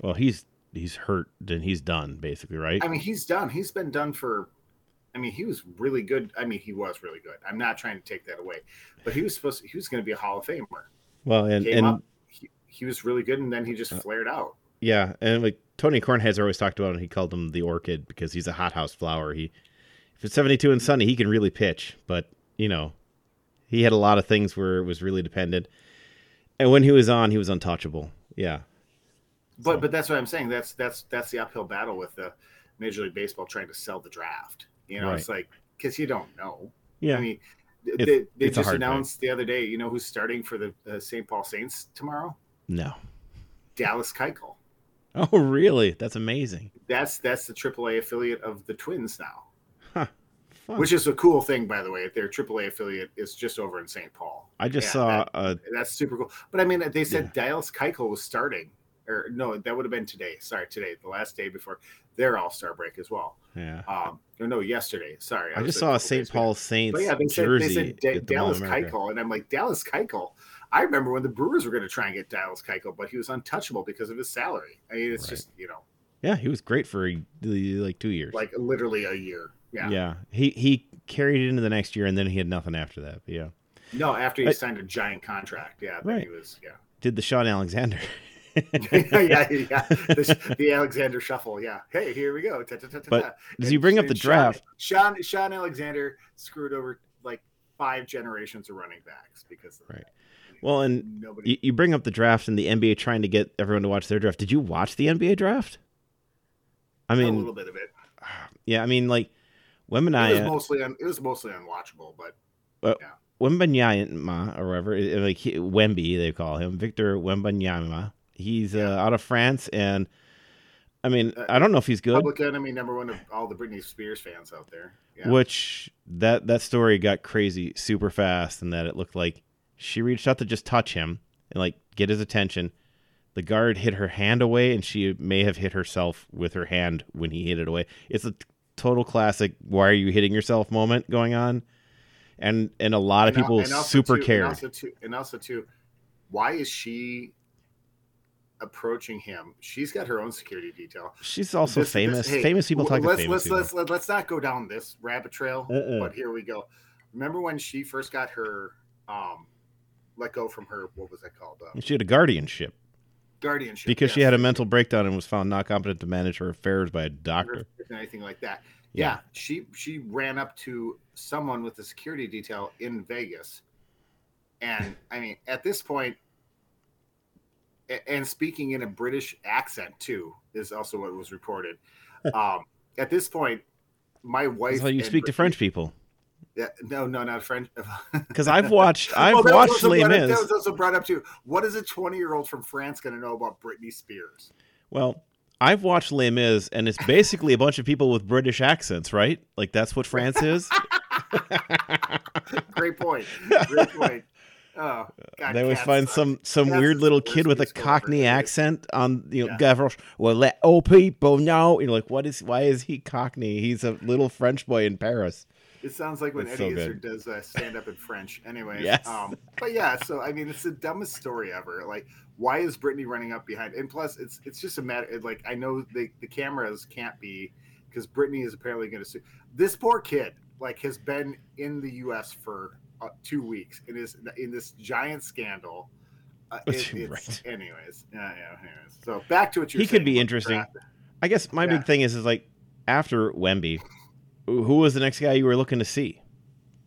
well, he's he's hurt and he's done basically, right? I mean, he's done. He's been done for. I mean, he was really good. I mean, he was really good. I'm not trying to take that away, but he was supposed. To, he was going to be a Hall of Famer. well, and Came and up. He, was really good, and then he just Uh, flared out. Yeah, and like Tony Kornheiser's always talked about, and he called him the orchid because he's a hothouse flower. He, if it's seventy two and sunny, he can really pitch, but you know, he had a lot of things where it was really dependent. And when he was on, he was untouchable. Yeah, But So- but that's what I'm saying. That's that's that's the uphill battle with the Major League Baseball trying to sell the draft. You know, it's like because you don't know. yeah. I mean, It's- they, they it's just announced the other day. You know who's starting for the uh, St. Paul Saints tomorrow? No. Dallas Keuchel. Oh, really? That's amazing. That's that's the AAA affiliate of the Twins now, Huh. Fun. which is a cool thing, by the way. Their AAA affiliate is just over in St. Paul. I just yeah, saw. that- uh, That's super cool. But I mean, they said Dallas Keuchel was starting, or no, that would have been today. Sorry, today, the last day before their All Star break as well. yeah. Um, or no, yesterday. Sorry, I was just saw a St. Paul Saints But yeah, they said, jersey they said Da- at the Mall of Dallas. Keuchel, and I'm like Dallas Keuchel. I remember when the Brewers were going to try and get Dallas Keuchel, but he was untouchable because of his salary. I mean, it's Right. just you know, Yeah, he was great for like two years. like literally a year. Yeah. yeah. He he carried it into the next year, and then he had nothing after that. But yeah. No, after he I- signed a giant contract. Yeah. Right. he was. Yeah. Did the Shaun Alexander? yeah. Yeah. The, the Alexander Shuffle. Yeah. Hey, here we go. Ta, ta, ta, ta, But. Does he bring up the Sean- draft? Sean Shaun Alexander screwed over like five generations of running backs because of Right. that. Well, and nobody. you, bring up the draft and the NBA trying to get everyone to watch their draft. Did you watch the NBA draft? I mean, a little bit of it. yeah, I mean, like It was mostly un, it was mostly unwatchable, but yeah, Wembanyama, or whatever, like he, Wemby, they call him Victor Wembanyama. He's uh, out of France, and I mean, Uh, I don't know if he's good. public enemy number one of all the Britney Spears fans out there. Yeah. Which that that story got crazy super fast, and that it looked like she reached out to just touch him and like get his attention. The guard hit her hand away, and she may have hit herself with her hand when he hit it away. It's a total classic. Why are you hitting yourself? Moment going on, and and a lot of And people and super too- cared. And also, too, and also too, why is she approaching him? She's got her own security detail. She's also This- this- famous. hey, famous people talk to let's, famous let's, people. Let's, let's, let's not go down this rabbit trail, Uh-uh. but here we go. Remember when she first got her um, let go from her, what was that called? Uh, she had a guardianship guardianship. because she had a mental breakdown and was found not competent to manage her affairs by a or doctor. anything like that. Yeah. Yeah. she she ran up to someone with a security detail in Vegas, and I mean, at this and speaking in a British accent too is also what was reported. Um, at this point, my wife. That's how you speak to French people. Yeah, no, no, not French. Because I've watched, I've Well, watched Les Mis. That was also brought up too. What is a twenty-year-old from France going to know about Britney Spears? Well, I've watched Les Mis, and it's basically a bunch of people with British accents, right? Like that's what France is. Great point. Great point. Oh, God, they always find suck. some some Cats weird little kid with a Cockney accent on you know Yeah. Gavroche. Well, let all people know. You're like, what is? Why is he Cockney? He's a little French boy in Paris. It sounds like when Eddie so Izzard does uh, stand up in French. Anyway, Yes. um, but yeah, so I mean, it's the dumbest story ever. Like, why is Britney running up behind? And plus, it's it's just a matter. Like, I know the the cameras can't be because Britney is apparently going to sue. This poor kid, like, has been in the U.S. for uh, two weeks and is in this giant scandal. Uh, it, Right. Anyways, yeah, yeah. Anyways. So back to what you're He could be interesting. I guess my Yeah. big thing is is like after Wemby, who was the next guy you were looking to see?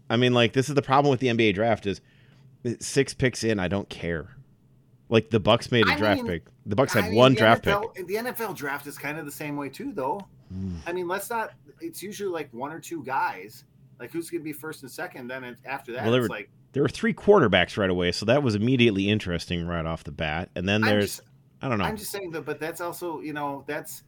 I mean, like this is the problem with the NBA draft is six picks in, I don't care. Like the Bucks made a I draft mean- pick. The Bucks I had mean, one draft NFL, pick. The NFL draft is kind of the same way too, though. Hmm. I mean, let's not. It's usually like one or two guys. Like who's going to be first and second? Then it, after that, Well, there it's were- like There were three quarterbacks right away, so that was immediately interesting right off the bat. And then there's just, I don't know. I'm just saying that, but that's also you know that's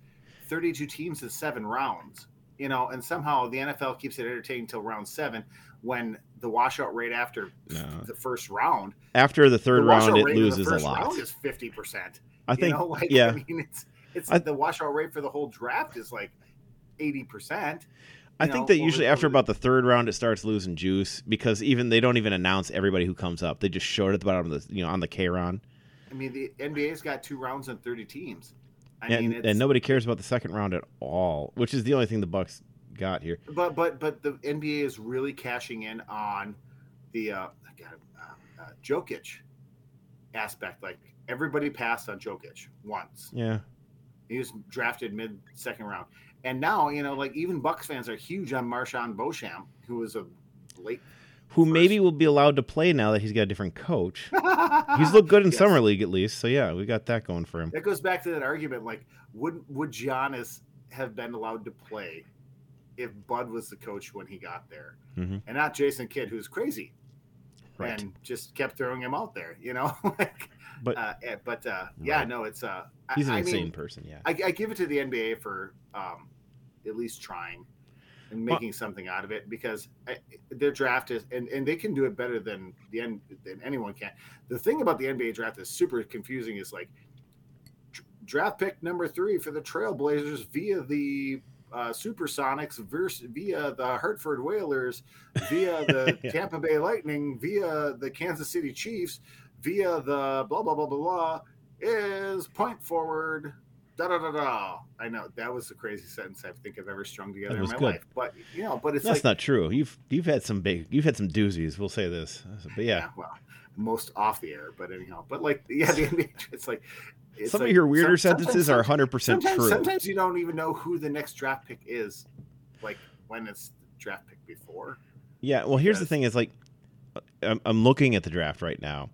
32 teams in seven rounds. You know, and somehow the NFL keeps it entertaining till round seven, when the washout rate after No. the first round, After the third the round, it loses a lot. Round is 50 percent. I You think, know, like yeah. I mean, it's it's I- the washout rate for the whole draft is like 80 percent. I you think that usually after about the third round, it starts losing juice because even they don't even announce everybody who comes up. They just show it at the bottom of the you know on the K Ron, I mean, the NBA's got two rounds and 30 teams. I and, mean, it's, and nobody cares about the second round at all, which is the only thing the Bucks got here. but but but the NBA is really cashing in on the uh, God, uh, uh, Jokic aspect. Like everybody passed on Jokic once. Yeah, He was drafted mid second round, and now you know, like even Bucks fans are huge on MarJon Beauchamp, who was a late. Who maybe will be allowed to play now that he's got a different coach. He's looked good in Yes. summer league at least, so yeah, we got that going for him. That goes back to that argument. Like, would would Giannis have been allowed to play if Bud was the coach when he got there, Mhm. and not Jason Kidd, who's crazy Right, and just kept throwing him out there? You know, like, but uh, eh, but uh, yeah, Right. no, it's uh, I- he's an I insane mean, person. Yeah, I, I give it to the NBA for um, at least trying and Well- making something out of it because I, their draft is and, and they can do it better than the end than anyone can. The thing about the NBA draft is super confusing. Is like draft pick number three for the Trailblazers via the uh, Supersonics versus via the Hartford Whalers via the Yeah. Tampa Bay Lightning via the Kansas City Chiefs via the blah blah blah blah blah is point forward. Da da da da. I know that was the crazy sentence I think I've ever strung together in my good. life. But you know, but it's that's like not true. You've you've had some big, you've had some doozies. We'll say this, but yeah, well, most off the air. But anyhow, but like yeah, the NBA, it's like it's some like, of your weirder some- sentences are 100 percent true. Sometimes you don't even know who the next draft pick is, like when it's the draft pick before. Yeah, well, here's the thing: is like, I'm, I'm looking at the draft right now.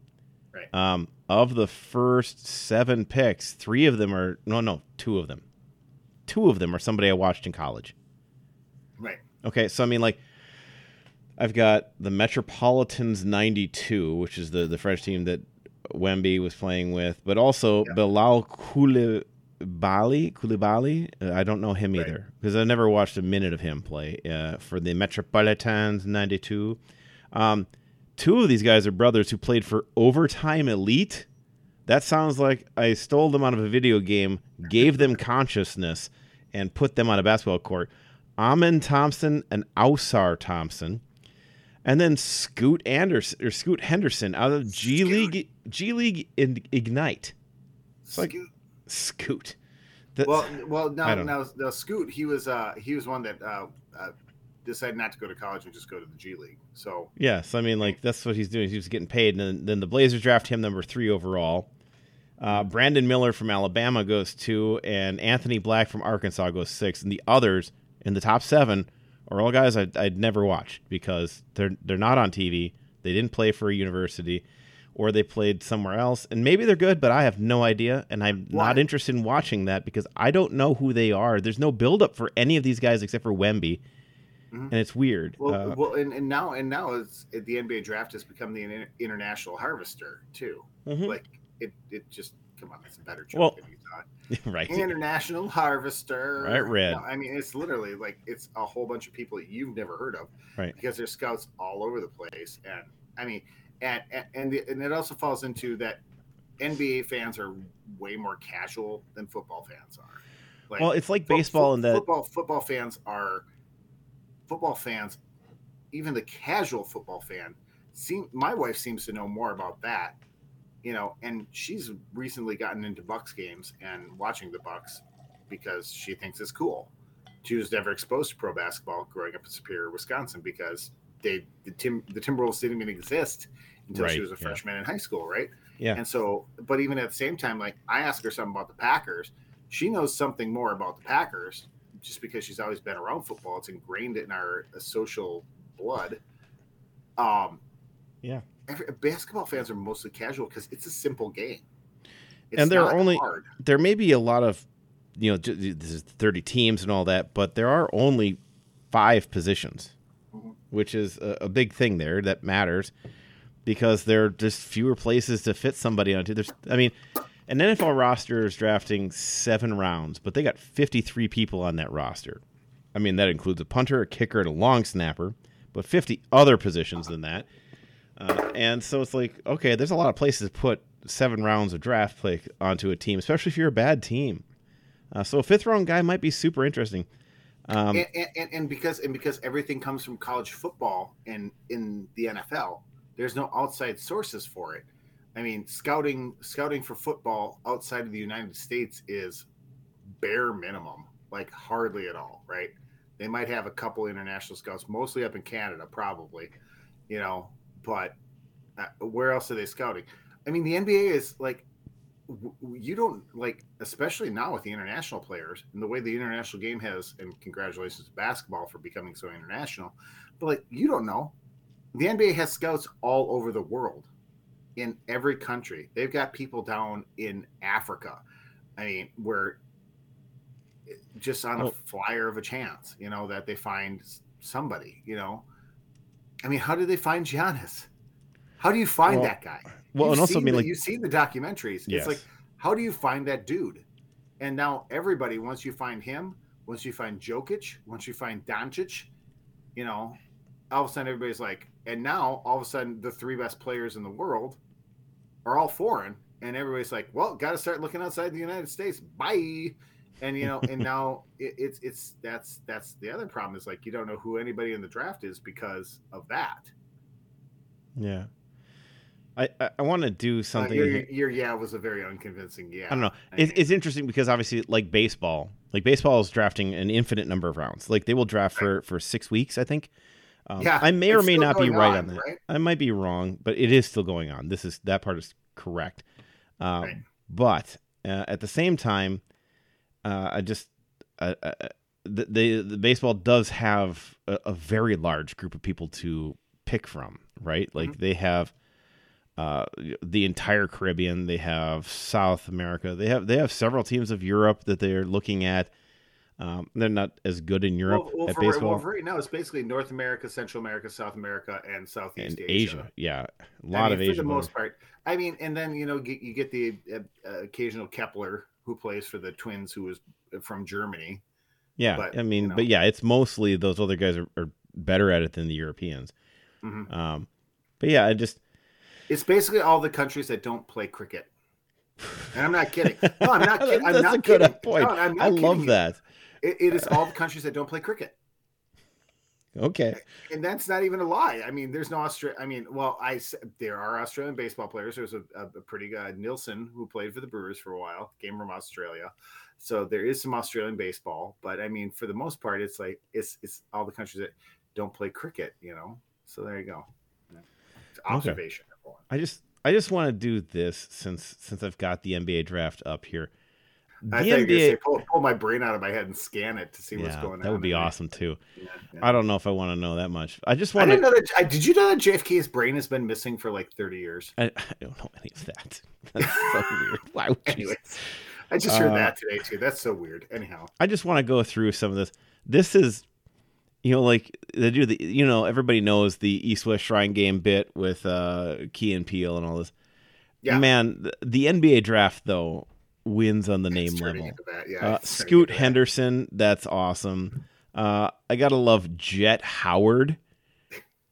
Right. Um, of the first seven picks, three of them are no, no, two of them, two of them are somebody I watched in college. Right. Okay, so I mean, like, I've got the Metropolitans '92, which is the the French team that Wemby was playing with, but also Yeah. Bilal Koulibaly. Koulibaly, uh, I don't know him Right. either because I never watched a minute of him play uh, for the Metropolitans '92. Um, two of these guys are brothers who played for Overtime Elite. That sounds like I stole them out of a video game, gave them consciousness, and put them on a basketball court. Amen Thompson and Ausar Thompson, and then Scoot Anderson or Scoot Henderson out of G Scoot. League G League Ignite. like- Scoot. Scoot. The- well, well, I now, don't now, now, Scoot, he was, uh, he was one that uh, uh, decided not to go to college and just go to the G League. So Yes, I mean like that's what he's doing. He was getting paid, and then, then the Blazers draft him number three overall. Uh, Brandon Miller from Alabama goes two, and Anthony Black from Arkansas goes six, and the others in the top seven are all guys I'd, I'd never watched because they're they're not on TV. They didn't play for a university, or they played somewhere else, and maybe they're good, but I have no idea, and I'm Why? not interested in watching that because I don't know who they are. There's no buildup for any of these guys except for Wemby, Mhm. and it's weird. Well, Uh, well, and, and now and now it's the NBA draft has become the inter- international harvester too. mhm. Like it, it just come on, it's a better joke Well, than you thought. right. International harvester, Right, Red. No, I mean, it's literally like it's a whole bunch of people that you've never heard of, Right. Because there's scouts all over the place, and I mean, and and and, the, and it also falls into that NBA fans are way more casual than football fans are. Like, Well, it's like baseball fo- in that football football fans are football fans even the casual football fan seem my wife seems to know more about that you know and she's recently gotten into bucks games and watching the bucks because she thinks it's cool she was never exposed to pro basketball growing up in Superior, Wisconsin, because they the Tim the Timberwolves didn't even exist until Right, she was a yeah. freshman in high school, right? Yeah. And so, but even at the same time, like I ask her something about the Packers, she knows something more about the Packers just because she's always been around football. It's ingrained in our uh, social blood. Um, Yeah. every, basketball fans are mostly casual because it's a simple game. And there are only- hard. there may be a lot of you know this is 30 teams and all that but there are only five positions Mhm. which is a, a big thing there that matters because there are just fewer places to fit somebody onto there's i mean an nfl roster is drafting seven rounds but they got 53 people on that roster i mean that includes a punter a kicker and a long snapper but 50 other positions than that uh, and so it's like okay there's a lot of places to put seven rounds of draft play onto a team especially if you're a bad team uh, so a fifth round guy might be super interesting. Um, and, and, and because and because everything comes from college football and in the NFL, there's no outside sources for it. I mean, scouting scouting for football outside of the United States is bare minimum, like hardly at all, right? They might have a couple international scouts, mostly up in Canada, probably, you know. But uh, where else are they scouting? I mean, the NBA is like you don't like especially now with the international players and the way the international game has and congratulations to basketball for becoming so international but like you don't know the nba has scouts all over the world in every country they've got people down in africa i mean where just on a flyer of a chance you know that they find somebody you know i mean how did they find Giannis? how do you find Well- that guy well, You've and also I mean the- like you've seen the documentaries. Yes. It's like, how do you find that dude? And now everybody, once you find him, once you find Jokic, once you find Doncic, you know, all of a sudden everybody's like, and now all of a sudden the three best players in the world are all foreign, and everybody's like, well, got to start looking outside the United States. Bye. And you know, and now it, it's it's that's that's the other problem is like you don't know who anybody in the draft is because of that. yeah. I, I, I want to do Uh, something. your, your yeah was a very unconvincing yeah. I don't know. It's interesting because obviously, like baseball, like baseball is drafting an infinite number of rounds. Like they will draft for for six weeks, I think. Um, Yeah, I may or may not be right on, on that. right? I might be wrong, but it is still going on. This is that part is correct. Um, Right. But uh, at the same time, uh, I just uh, uh, the, the the baseball does have a, a very large group of people to pick from, right? Like Mm-hmm. they have uh, the entire Caribbean, they have South America, they have they have several teams of Europe that they're looking at. Um, they're not as good in Europe well, well, at for, baseball well, for right now, it's basically North America, Central America, South America, and Southeast and Asia. Asia. Yeah, a lot mean, of for Asia. For the most part. I mean, and then you know get, you get the uh, uh, occasional Kepler who plays for the Twins, who is from Germany. Yeah, But, I mean, you know. but yeah, it's mostly those other guys are, are better at it than the Europeans. Mhm. Um, but yeah, I just It's basically all the countries that don't play cricket. And I'm not kidding. No, I'm not kidding. I'm That's not a good kidding. point. No, I love you. that. It, it is all the countries that don't play cricket. Okay, and that's not even a lie. I mean, there's no Australia. I mean, well, I there are Australian baseball players. There's a, a, a pretty good Nilsson who played for the Brewers for a while, came from Australia. So there is some Australian baseball, but I mean, for the most part, it's like it's it's all the countries that don't play cricket. You know, so there you go. It's observation. everyone. I just I just want to do this since since I've got the NBA draft up here. The I you were NBA, say pull, pull my brain out of my head and scan it to see what's yeah, going on. that would be awesome too. Yeah, yeah. I don't know if I want to know that much. I just I want didn't to. know that. I, did you know that JFK's brain has been missing for like 30 years? I, I don't know any of that. That's so weird. Why would you Anyways, I just heard Uh, that today too. That's so weird. Anyhow, I just want to go through some of this. This is, you know, like they do the, you know, everybody knows the East West Shrine Game bit with uh, Key and Peele and all this. Yeah. Man, the, the NBA draft though wins on the name level. Yeah, Uh, Scoot that. Henderson, that's awesome. Uh, I gotta love Jett Howard.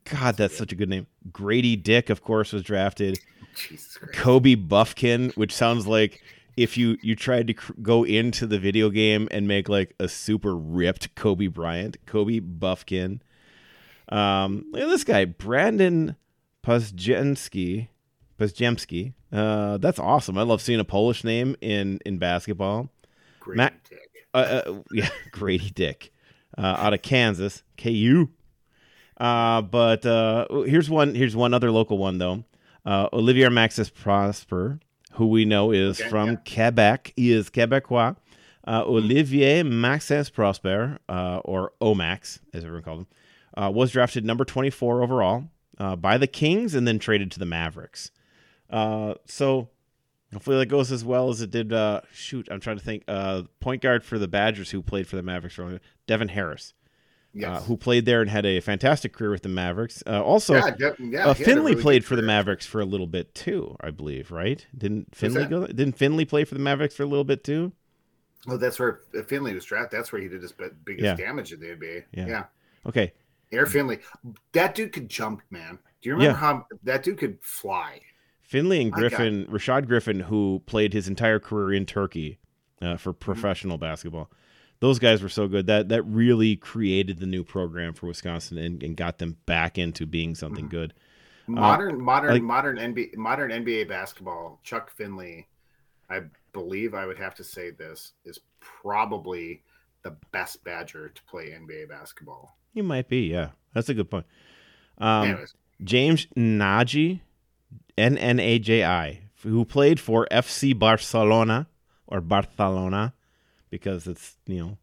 God, that's such a good name. Grady Dick, of course, was drafted. Jesus Kobe Buffkin, which sounds like if you you tried to cr- go into the video game and make like a super ripped Kobe Bryant, Kobe Buffkin. Um, look at this guy, Brandon Podziemski. Podziemski. Uh, that's awesome. I love seeing a Polish name in in basketball. Great Matt- dick. Uh, uh, yeah, Grady Dick. uh, out of Kansas, KU. Uh, but uh, here's one. Here's one other local one though. Uh, Olivier Maxence Prosper, who we know is Okay, from yeah. Quebec. He is Quebecois. Uh, Olivier Maxence Prosper, uh, or Omax, as everyone called him, uh, was drafted number 24 overall uh, by the Kings and then traded to the Mavericks. Uh, so hopefully that goes as well as it did. Uh, shoot, I'm trying to think. Uh, point guard for the Badgers who played for the Mavericks, for Devin Harris, Yes. uh, who played there and had a fantastic career with the Mavericks. Uh, also, yeah, de- yeah, uh, he had a Finley really played for the. Mavericks for a little bit too, I believe. Right? Didn't Finley go? Didn't Finley play for the Mavericks for a little bit too? Oh, that's where Finley was drafted. That's where he did his biggest Yeah. damage in the NBA. Yeah. Yeah. Okay, Air Finley. That dude could jump, man. Do you remember Yeah. how that dude could fly? Finley and. Griffin, Rashard Griffin, who played his entire career in Turkey uh, for Mm-hmm. professional basketball. Those guys were so good that that really created the new program for Wisconsin and, and got them back into being something Mhm. good. Modern, modern, Uh, like- modern NBA, modern NBA basketball. Chuck Finley, I believe I would have to say this is probably the best Badger to play NBA basketball. You might be, yeah. That's a good point. Um, Anyways, James Nagy, N N A J I, who played for FC Barcelona or Barcelona, because it's you know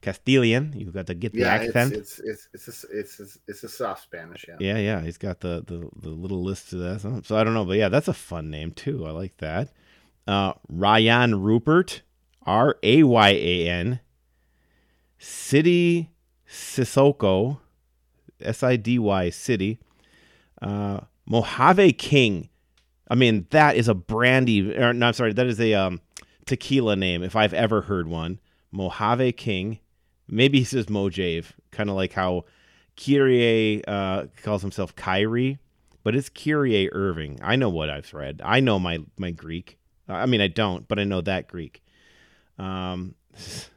Castilian. You got to get the yeah, accent. it's it's it's it's a, it's a, it's a soft Spanish. Yeah. Yeah, yeah, he's got the the, the little list to that. So, I don't know, but yeah, that's a fun name too. I like that. Uh, Rayan Rupert, R A Y A N, Sidy Cissoko, S I D Y Sidy, uh, Mojave King. I mean, that is a brandy. Or, no, I'm sorry, that is a um, tequila name if I've ever heard one. Mojave King. Maybe he says Mojave, kind of like how Kyrie uh, calls himself Kyrie, but it's Kyrie Irving. I know what I've read. I know my my Greek. I mean, I don't, but I know that Greek. Um, it's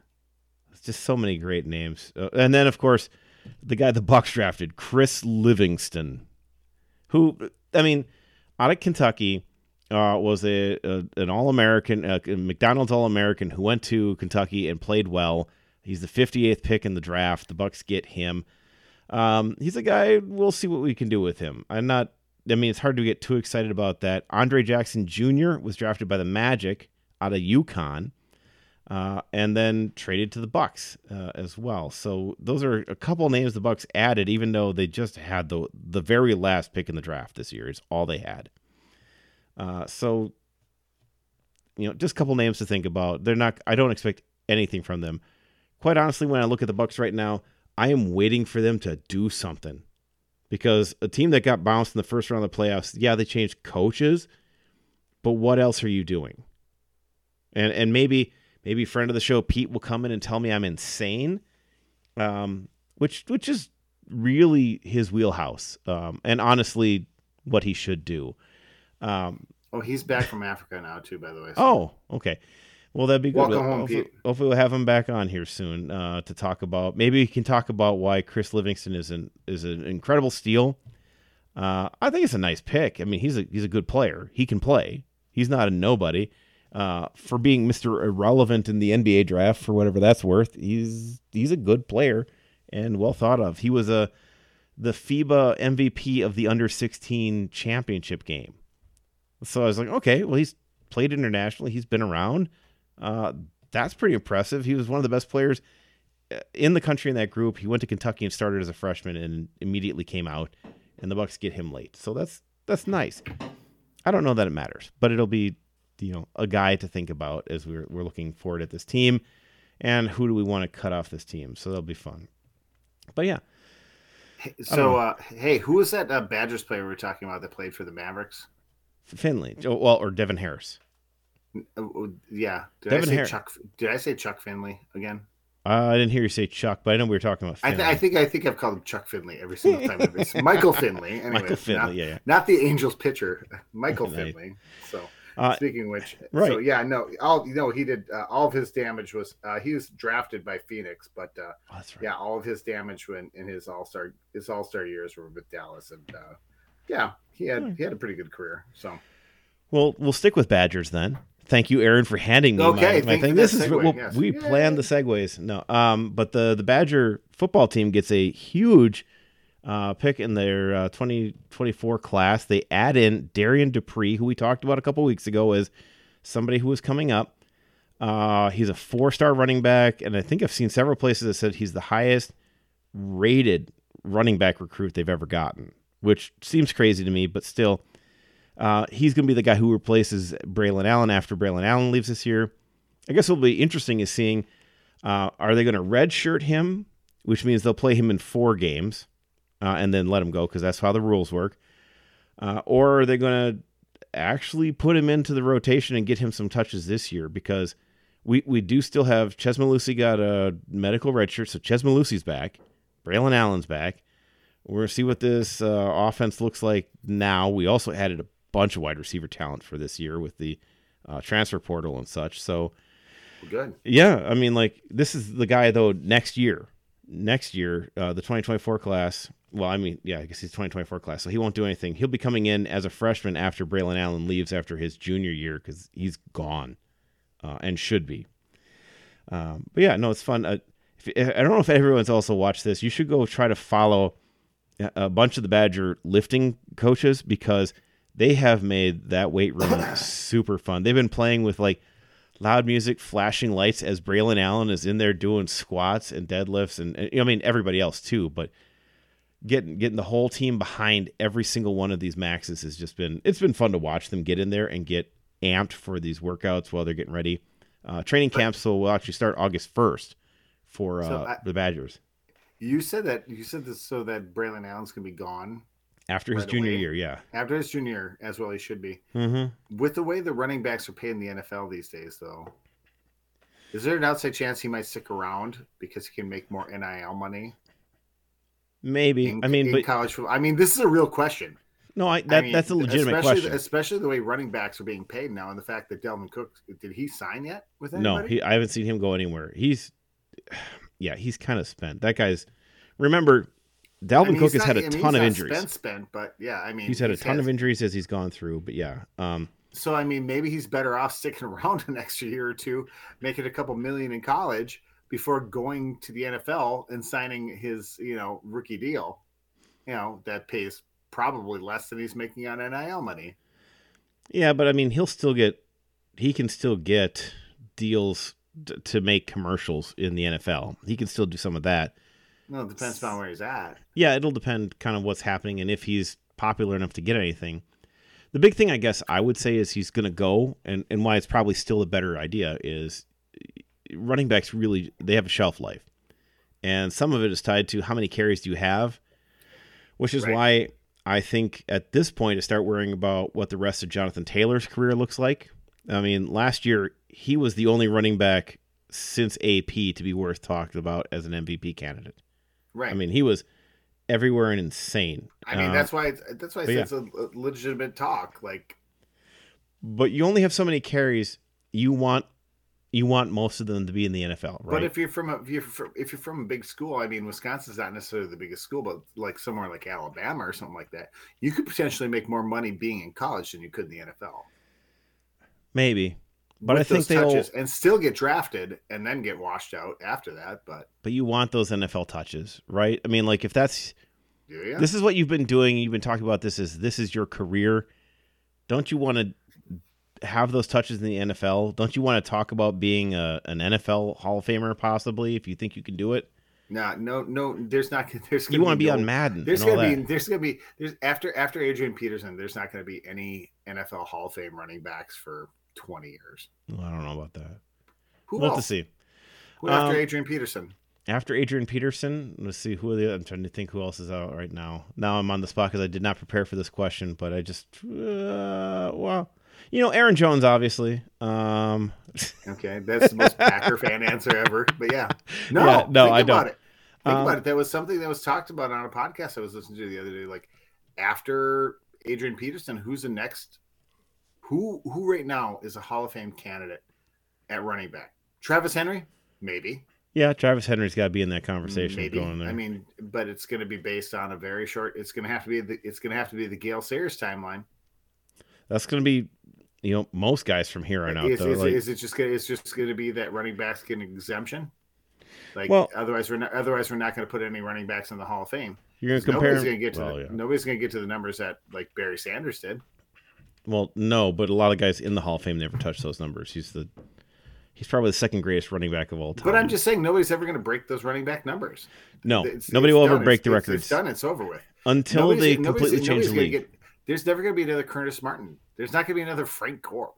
just so many great names, uh, and then of course, the guy the Bucks drafted, Chris Livingston, who I mean, out of Kentucky. Uh, was a, a an All American, uh, McDonald's All American who went to Kentucky and played well. He's the 58th pick in the draft. The Bucks get him. Um, he's a guy. We'll see what we can do with him. I'm not. I mean, it's hard to get too excited about that. Andre Jackson Jr. was drafted by the Magic out of UConn, uh, and then traded to the Bucks uh, as well. So those are a couple names the Bucks added, even though they just had the the very last pick in the draft this year. Is all they had. Uh, so you know, just a couple names to think about. They're not. I don't expect anything from them. Quite honestly, when I look at the Bucks right now, I am waiting for them to do something because a team that got bounced in the first round of the playoffs, yeah, they changed coaches, but what else are you doing? And and maybe maybe friend of the show Pete will come in and tell me I'm insane, um, which which is really his wheelhouse, um, and honestly, what he should do. Um, Oh, he's back from Africa now too. By the way. So- Oh, okay. Well, that'd be good. Welcome home, hopefully, Pete. hopefully we'll have him back on here soon uh, to talk about. Maybe we can talk about why Chris Livingston is an is an incredible steal. Uh, I think it's a nice pick. I mean, he's a he's a good player. He can play. He's not a nobody. Uh, for being Mr. Irrelevant in the NBA draft, for whatever that's worth, he's he's a good player and well thought of. He was a the FIBA MVP of the under 16 championship game. So I was like, okay, well, he's played internationally. He's been around. Uh, that's pretty impressive. He was one of the best players uh, in the country in that group. He went to Kentucky and started as a freshman and immediately came out. And the Bucks get him late, so that's that's nice. I don't know that it matters, but it'll be you know a guy to think about as we're we're looking forward at this team, and who do we want to cut off this team? So that'll be fun. But yeah, Hey, So, uh, hey, who was that uh, Badgers player we were talking about that played for the Mavericks? Finley, oh, well, or Devin Harris. Uh, uh, yeah, did Devin I say Har- Chuck? Did I say Chuck Finley again? Uh, I didn't hear you say Chuck, but I know we were talking about I, th- I think I think I've called him Chuck Finley every single time. Michael Finley. Anyway, Michael Finley, Not, yeah, yeah. not the Angels pitcher, Michael Nice. Finley. So Uh, speaking of which, so right. yeah, no, all you know, he did uh, all of his damage was uh, he was drafted by Phoenix, but uh, oh, right. yeah, all of his damage when in his all star his all star years were with Dallas, and uh, yeah, he had Hmm. he had a pretty good career. So Well, we'll stick with Badgers then, Thank you, Aaron, for handing me Okay, my, my thank you thing. This is well, yes. we Yay. planned the segues. No, um, but the the Badger football team gets a huge uh, pick in their uh, 2024 class. They add in Darrion Dupree, who we talked about a couple weeks ago as somebody who was coming up. Uh, he's a four star running back, and I think I've seen several places that said he's the highest rated running back recruit they've ever gotten, which seems crazy to me, but still. Uh, he's going to be the guy who replaces Braylon Allen after Braylon Allen leaves this year. I guess what'll be interesting is seeing uh, are they going to redshirt him, which means they'll play him in four games uh, and then let him go because that's how the rules work, uh, or are they going to actually put him into the rotation and get him some touches this year because we we do still have Chez Mellusi got a medical redshirt, so Chez Mellusi's back, Braylon Allen's back. We're gonna see what this uh, offense looks like now. We also added a bunch of wide receiver talent for this year with the uh, transfer portal and such. So Good. yeah, I mean, like this is the guy though. Next year, next year, uh, the 2024 class. Well, I mean, yeah, I guess he's 2024 class, so he won't do anything. He'll be coming in as a freshman after Braylon Allen leaves after his junior year because he's gone, uh, and should be. Um, but yeah, no, it's fun. Uh, if, I don't know if everyone's also watched this. You should go try to follow a bunch of the Badger lifting coaches because they have made that weight room super fun. They've been playing with like loud music, flashing lights as Braylon Allen is in there doing squats and deadlifts, and, and I mean everybody else too. But getting getting the whole team behind every single one of these maxes has just been it's been fun to watch them get in there and get amped for these workouts while they're getting ready. Uh, training camps will actually start August first for uh, So I- the Badgers You said that you said this so that Braylon Allen's gonna be gone after his Right junior away. year. Yeah. after his junior, year, as well he should be. Mm-hmm. With the way the running backs are paid in the NFL these days, though, is there an outside chance he might stick around because he can make more NIL money? Maybe. In, I mean, but college football? I mean, this is a real question. no, I that I mean, that's a legitimate especially, question. especially the way running backs are being paid now, and the fact that Dalvin Cook did he sign yet with anybody? No, he, I haven't seen him go anywhere. He's, yeah, he's kind of spent. That guy's. Remember, Dalvin I mean, Cook has not- had a I mean, ton of injuries. Spent, spent, but yeah, I mean, he's had a ton has- of injuries as he's gone through. But yeah, um, So I mean, maybe he's better off sticking around an extra year or two, making a couple million in college before going to the NFL and signing his, you know, rookie deal. You know, that pays probably less than he's making on NIL money. yeah, but I mean, he'll still get, he can still get deals t- to make commercials in the NFL. He can still do some of that. No, it depends on where he's at. Yeah, it'll depend kind of what's happening and if he's popular enough to get anything. The big thing I guess I would say is he's going to go, and, and why it's probably still a better idea is running backs really they have a shelf life, and some of it is tied to how many carries do you have, which is Right. why I think at this point to start worrying about what the rest of Jonathan Taylor's career looks like. I mean, last year he was the only running back since AP to be worth talking about as an MVP candidate. Right. I mean, he was everywhere and insane. I mean, Um, that's why it's, that's why I said it's a legitimate talk. Like, but you only have so many carries. You want you want most of them to be in the NFL, right? but if you're from a if you're from, if you're from a big school, I mean, Wisconsin's not necessarily the biggest school, but like somewhere like Alabama or something like that, you could potentially make more money being in college than you could in the NFL. Maybe, but I think they'll. and still get drafted and then get washed out after that. But But you want those NFL touches, right? I mean, like if that's this is what you've been doing. You've been talking about this is this is your career. Don't you want to have those touches in the NFL? Don't you want to talk about being a, an NFL Hall of Famer possibly if you think you can do it? no, no, no. There's not. There's You want to be no, on Madden There's gonna that. be. There's gonna be. There's after after Adrian Peterson. There's not gonna be any NFL Hall of Fame running backs for 20 years. Well, I don't know about that. Who We'll have to see. Who after Um, Adrian Peterson? after Adrian Peterson, let's see who are the. I'm trying to think who else is out right now. Now I'm on the spot because I did not prepare for this question, but I just uh, well, you know, Aaron Jones, obviously. Um, Okay, that's the most Packer fan answer ever. But yeah, no, Yeah, no, think I about don't. it. Think Um, about it. That was something that was talked about on a podcast I was listening to the other day. Like after Adrian Peterson, who's the next? Who who right now is a Hall of Fame candidate at running back? Travis Henry, maybe. yeah, Travis Henry's got to be in that conversation maybe. going there. I mean, but it's going to be based on a very short. It's going to have to be the. It's going to have to be the Gale Sayers timeline. That's going to be you know most guys from here on out. Is, though, is, like- is it just gonna, it's just going to be that running backs get an exemption? Like Well- otherwise we're not otherwise we're not going to put any running backs in the Hall of Fame. you're gonna 'Cause compare. Nobody's going to get to well, the, yeah. nobody's going to get to the numbers that like Barry Sanders did. Well, no, but a lot of guys in the Hall of Fame never touch those numbers. He's the he's probably the second greatest running back of all time. But I'm just saying nobody's ever going to break those running back numbers. no, It's- nobody it's will ever done. break the It's- it's- records It's done. It's over with. until Nobody's- they completely change the league. get- there's never going to be another Curtis Martin. There's not going to be another Frank Gore.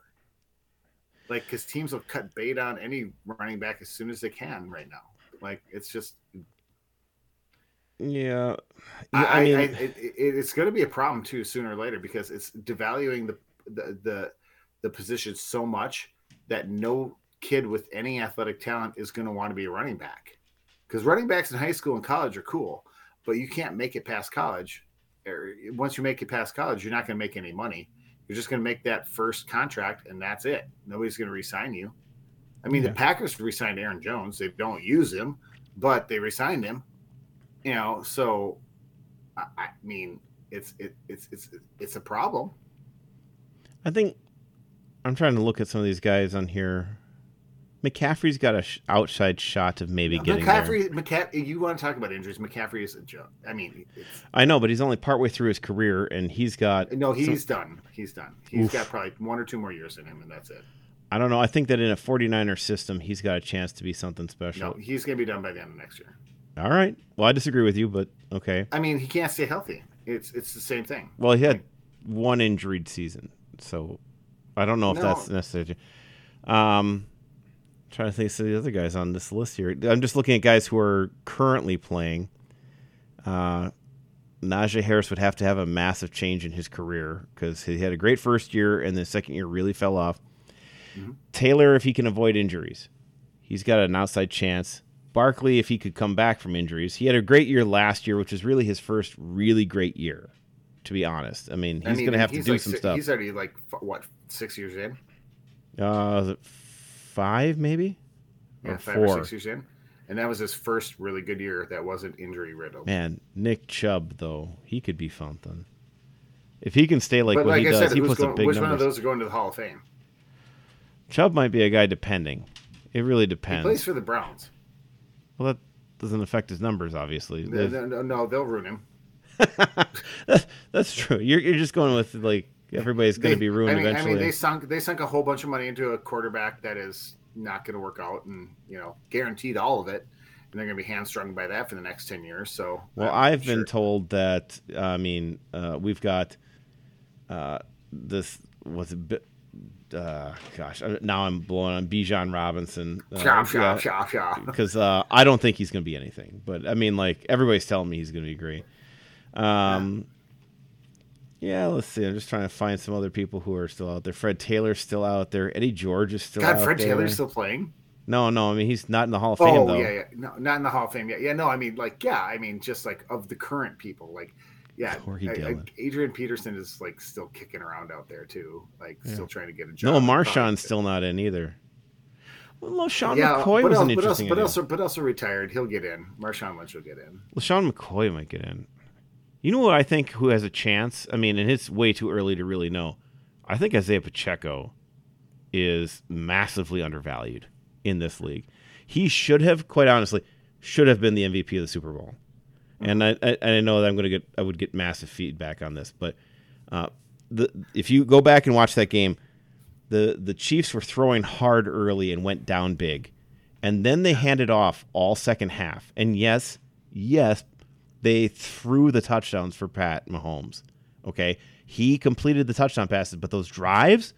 Like, because teams will cut bait on any running back as soon as they can right now. Like, it's just, Yeah, I, yeah. I, mean, I, it, it, it's going to be a problem too sooner or later because it's devaluing the the the, the position so much that no kid with any athletic talent is going to want to be a running back. Because running backs in high school and college are cool, but you can't make it past college. Once you make it past college, you're not going to make any money. You're just going to make that first contract, and that's it. Nobody's going to resign you. I mean, Yeah. the Packers re-signed Aaron Jones. They don't use him, but they re-signed him. You know, so I, I mean, it's it, it's it's it's a problem. I think I'm trying to look at some of these guys on here. McCaffrey's got a sh- outside shot of maybe getting there. McCaffrey, McCaffrey, you want to talk about injuries? McCaffrey is a joke. I mean, I know, but he's only partway through his career, and he's got. no, some- he's done. He's done. He's Oof. got probably one or two more years in him, and that's it. I don't know. I think that in a 49er system, he's got a chance to be something special. No, he's going to be done by the end of next year. All right. Well, I disagree with you, but okay. I mean, he can't stay healthy. It's it's the same thing. Well, he had one injured season, so I don't know if No. that's necessary. Um, trying to think of the other guys on this list here. I'm just looking at guys who are currently playing. Uh, Najee Harris would have to have a massive change in his career because he had a great first year and the second year really fell off. Mhm. Taylor, if he can avoid injuries, he's got an outside chance. Barkley, if he could come back from injuries, he had a great year last year, which was really his first really great year. To be honest, I mean, he's I mean, going to have to do like some stuff. He's already like what six years in? Uh, five maybe? Yeah, Or five or six years in, and that was his first really good year that wasn't injury riddled. Man, Nick Chubb though, he could be something. If he can stay like but what like he I does, said, he puts going, up big which one of those are going to the Hall of Fame? Chubb might be a guy depending. It really depends. He plays for the Browns. well, that doesn't affect his numbers, obviously. No, no, no, no, they'll ruin him. that's, that's true. You're, you're just going with like everybody's going to be ruined I mean, eventually. I mean, they sunk they sunk a whole bunch of money into a quarterback that is not going to work out, and you know, guaranteed all of it, and they're going to be hamstrung by that for the next ten years. So, Well, I'm I've been told that. I mean, uh, we've got uh, this was a bit. Uh, gosh, now I'm blowing on Bijan Robinson. Uh, yeah, because uh, I don't think he's going to be anything. But I mean, like everybody's telling me he's going to be great. Um, yeah. let's see. I'm just trying to find some other people who are still out there. Fred Taylor's still out there. Eddie George is still God, out Fred there. Taylor's still playing. No, no. I mean, he's not in the Hall of oh, Fame Oh though. yeah, yeah, no, not in the Hall of Fame yet. Yeah, no, I mean, like, yeah, I mean, just like of the current people, like, yeah, Corey I- I- Dillon. Adrian Peterson is like still kicking around out there too, like Yeah. still trying to get a job. No, Marshawn's still not in either. Well, LeSean yeah, McCoy but was also, an but interesting. also, but also, but also retired. He'll get in. Marshawn Lynch will get in. LeSean McCoy might get in. You know what I think who has a chance? I mean, and it's way too early to really know. I think Isaiah Pacheco is massively undervalued in this league. He should have, quite honestly, should have been the MVP of the Super Bowl. And I, I, I know that I'm going to get, I would get massive feedback on this, but uh, the if you go back and watch that game, the the Chiefs were throwing hard early and went down big, and then they handed off all second half. And yes, yes, they threw the touchdowns for Pat Mahomes. Okay, he completed the touchdown passes, but those drives,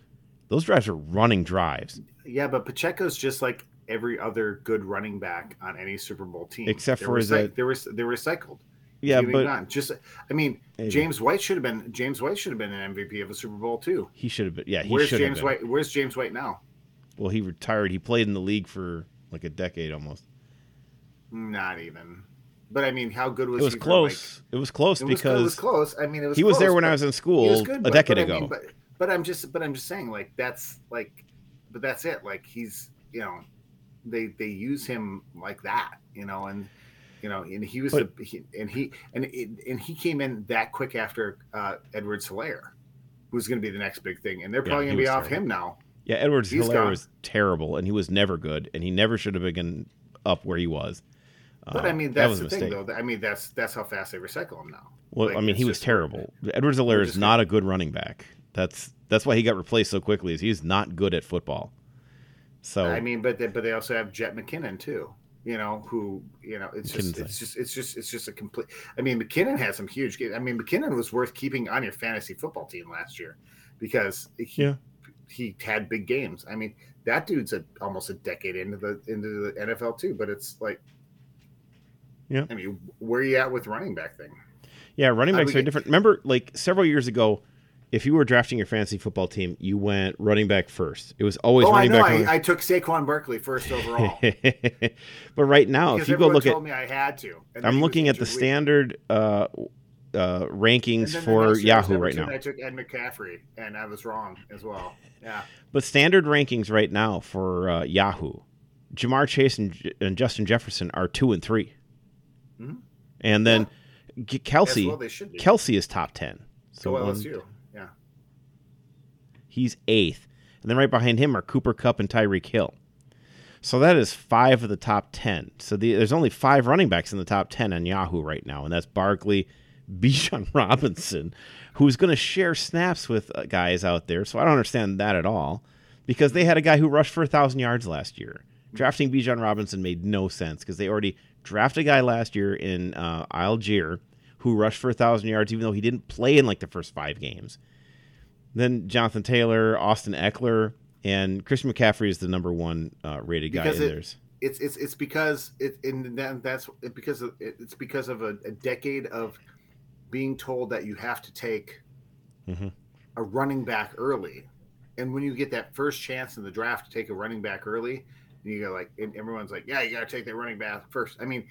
those drives are running drives. Yeah, but Pacheco's just like every other good running back on any Super Bowl team, Except They're for his, recy- uh, they're, rec- they're recycled. Yeah, but on. just I mean, Maybe. James White should have been James White should have been an MVP of a Super Bowl too. he should have been. Yeah, he Where's James been. White? Where's James White now? Well, he retired. He played in the league for like a decade almost. Not even. But I mean, how good was It was close. it was close it was, because it was close. I mean, it was. he was close, there when I was in school was good, a but- decade but I ago. mean, but but I'm just but I'm just saying like that's like, but that's it. Like he's you know, they they use him like that, you know, and you know, and he was But- the he, and he and it, and he came in that quick after uh, Edwards-Helaire. who's going to be the next big thing, and they're probably he going to be off terrible. him now. Yeah, Edwards He's Hilaire gone. was terrible, and he was never good, and he never should have been up where he was. But I um, mean, that that's was the thing, though. I mean, that's that's how fast they recycle him now. Well, Like, I mean, he was terrible. Edwards we're is not a good running back. That's that's why he got replaced so quickly. Is he's not good at football. So I mean, but they, but they also have Jet McKinnon too. You know, who you know, it's just it's just it's just it's just a complete. I mean, McKinnon had some huge. I mean, McKinnon was worth keeping on your fantasy football team last year because he Yeah. he had big games. I mean, that dude's a, almost a decade into the into the NFL too. But it's like, Yeah. I mean, where are you at with running back thing? yeah, running backs are get- different. Remember, like several years ago, if you were drafting your fantasy football team, you went running back first. It was always oh, I running know. back. I, I took Saquon Barkley first overall. but right now, because if you go look at, me I had to. I'm looking at the week. standard uh, uh, rankings for next year was Yahoo right now. I took Ed McCaffrey, and I was wrong as well. Yeah. But standard rankings right now for uh, Yahoo, Ja'Marr Chase and, and Justin Jefferson are two and 3 Mhm. And then As Kelce, well, they should be. Kelce is top ten. So So one- LSU. Yeah. he's eighth, and then right behind him are Cooper Kupp and Tyreek Hill. So that is five of the top ten. So the, there's only five running backs in the top ten on Yahoo right now, and that's Barkley, Bijan Robinson, who's going to share snaps with uh, guys out there. So I don't understand that at all, because they had a guy who rushed for a thousand yards last year. Drafting Bijan Robinson made no sense because they already drafted a guy last year in uh, Allgeier who rushed for a thousand yards, even though he didn't play in like the first five games. Then Jonathan Taylor, Austin Ekeler, and Christian McCaffrey is the number one uh, rated guy Because in it- theirs. It's it's it's because it and then that's because of, it's because of a, a decade of being told that you have to take Mhm. a running back early, and when you get that first chance in the draft to take a running back early, and you go like, and everyone's like, yeah, you got to take that running back first. I mean,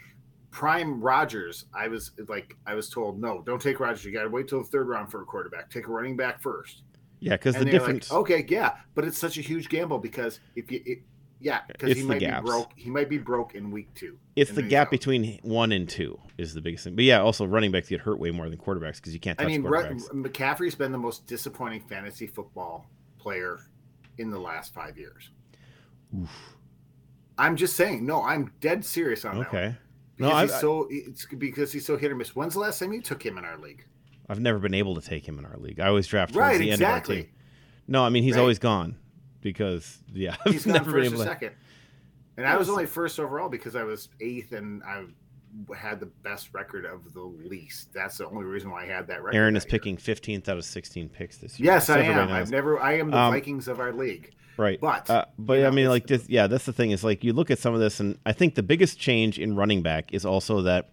prime Rogers, I was like, I was told, no, don't take Rogers. You got to wait till the third round for a quarterback. Take a running back first. Yeah, because the difference. like, okay, yeah, but it's such a huge gamble because if you, it, yeah, because he might gaps. be broke. He might be broke in week two. it's the gap out. between one and two is the biggest thing. But yeah, also running backs get hurt way more than quarterbacks because you can't I mean, quarterbacks. McCaffrey's been the most disappointing fantasy football player in the last five years. I'm just saying. No, I'm dead serious on that. one. okay. Because No, I, he's so it's because he's so hit or miss. When's the last time you took him in our league? I've never been able to take him in our league. I always draft towards Right, the end of our exactly. team. No, I mean he's Right. always gone because yeah, I've He's gone never been able to. second. And I was only first overall because I was eighth and I had the best record of the least. That's the only reason why I had that record. Aaron is year. picking 15th out of 16 picks this year. Yes, I am. I've never. I am the Um, Vikings of our league. Right. But, uh, but you know, I mean, like this, yeah, that's the thing is like you look at some of this, and I think the biggest change in running back is also that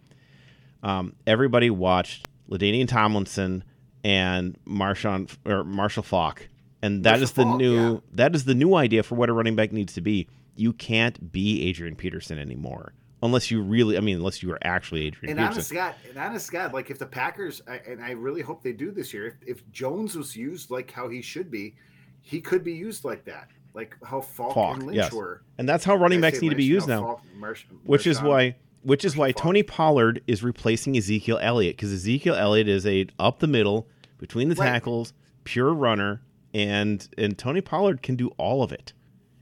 um, everybody watched LaDainian Tomlinson and Marshawn or Marshall Faulk, and that Marshall is the Faulk, new yeah. that is the new idea for what a running back needs to be. You can't be Adrian Peterson anymore unless you really, I mean, unless you are actually Adrian And Peterson. honest God, and honest God, like if the Packers, I, and I really hope they do this year, if, if Jones was used like how he should be, he could be used like that, like how Faulk, Faulk, and Lynch yes. were. and that's how running backs need to be used now. Faulk, Marsh- which is why which is why Faulk. Tony Pollard is replacing Ezekiel Elliott because Ezekiel Elliott is a up the middle between the Right. tackles, pure runner, and and Tony Pollard can do all of it.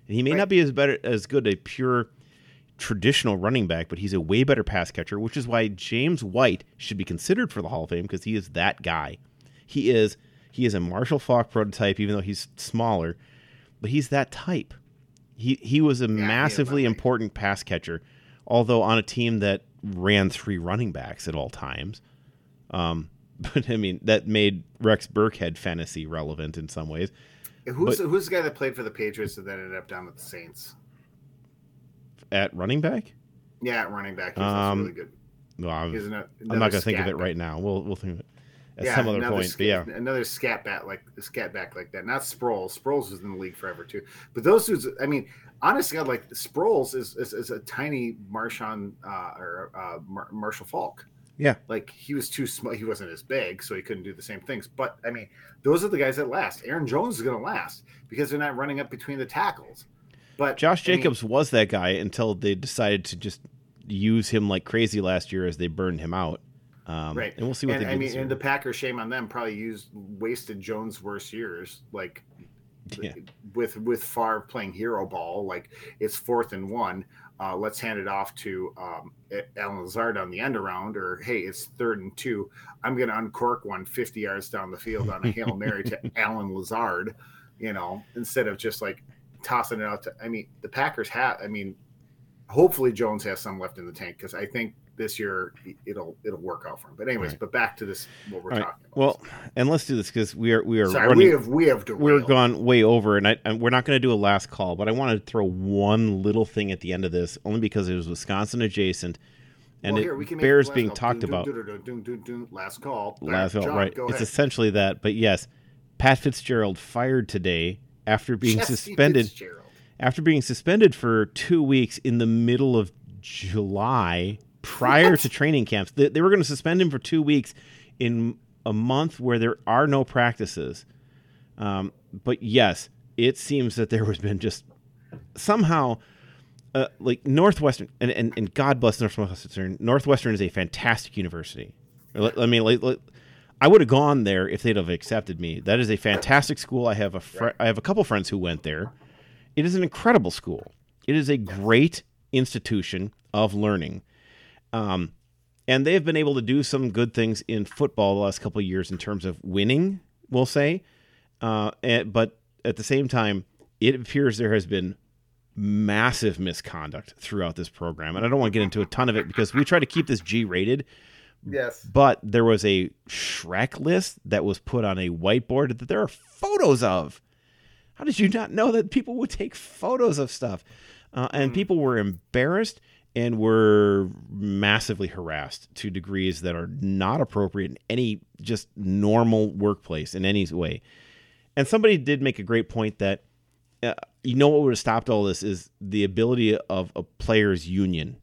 And he may Right. not be as better as good a pure traditional running back, but he's a way better pass catcher, which is why James White should be considered for the Hall of Fame because he is that guy. He is he is a Marshall Faulk prototype, even though he's smaller, but he's that type. He he was a is massively important pass catcher, although on a team that ran three running backs at all times. Um, but I mean that made Rex Burkhead fantasy relevant in some ways. Who's but- who's the guy that played for the Patriots and then ended up down with the Saints? At running back, Yeah, at running back. He's Um, really good. well, I'm, an, I'm not going to think of it right now. We'll we'll think of it at yeah, some other point. But yeah, another scat back like scat back like that. Not Sproles. Sproles was in the league forever too. But those dudes, I mean, honestly, God, like Sproles is, is, is a tiny Marshawn uh, or uh, Mar- Marshall Faulk. Yeah. like he was too small. He wasn't as big, so he couldn't do the same things. But I mean, those are the guys that last. Aaron Jones is going to last because they're not running up between the tackles. But Josh I mean, Jacobs was that guy until they decided to just use him like crazy last year as they burned him out. Um, right, and we'll see what and, they do. I mean, and the Packers, shame on them, probably used wasted Jones' worst years, like Yeah. with with Favre playing hero ball. Like it's fourth and one. Uh, let's hand it off to um, Allen Lazard on the end around, or hey, it's third and two. I'm going to uncork one 50 yards down the field on a hail mary to Allen Lazard, you know, instead of just like tossing it out to. I mean, the Packers have. I mean, hopefully Jones has some left in the tank because I think this year it'll it'll work out for him. But anyways, Right. but back to this what we're All right. talking about. Well, and let's do this because we are we are sorry, running. we have we have we're gone way over, and, I, and we're not going to do a last call, but I want to throw one little thing at the end of this, only because it was Wisconsin adjacent, and Well, it here, make bears being call. talked about. Last call. Last call, right? It's essentially that, but yes, Pat Fitzgerald fired today after being Jesse suspended Fitzgerald. after being suspended for two weeks in the middle of July prior What? to training camps. They, they were going to suspend him for two weeks in a month where there are no practices. Um, but yes, it seems that there has been just somehow. Uh, like Northwestern, and, and, and God bless Northwestern. Northwestern is a fantastic university. Let- I mean, like, like, I would have gone there if they'd have accepted me. That is a fantastic school. I have a fr- I have a couple friends who went there. It is an incredible school. It is a great institution of learning. Um, and they've been able to do some good things in football the last couple of years in terms of winning, we'll say. Uh, and, but at the same time, it appears there has been massive misconduct throughout this program. And I don't want to get into a ton of it because we try to keep this G rated, Yes. but there was a Shrek list that was put on a whiteboard that there are photos of. How did you not know that people would take photos of stuff? Uh, and people were embarrassed and were massively harassed to degrees that are not appropriate in any just normal workplace in any way. And somebody did make a great point that uh, you know what would have stopped all this is the ability of a players' union.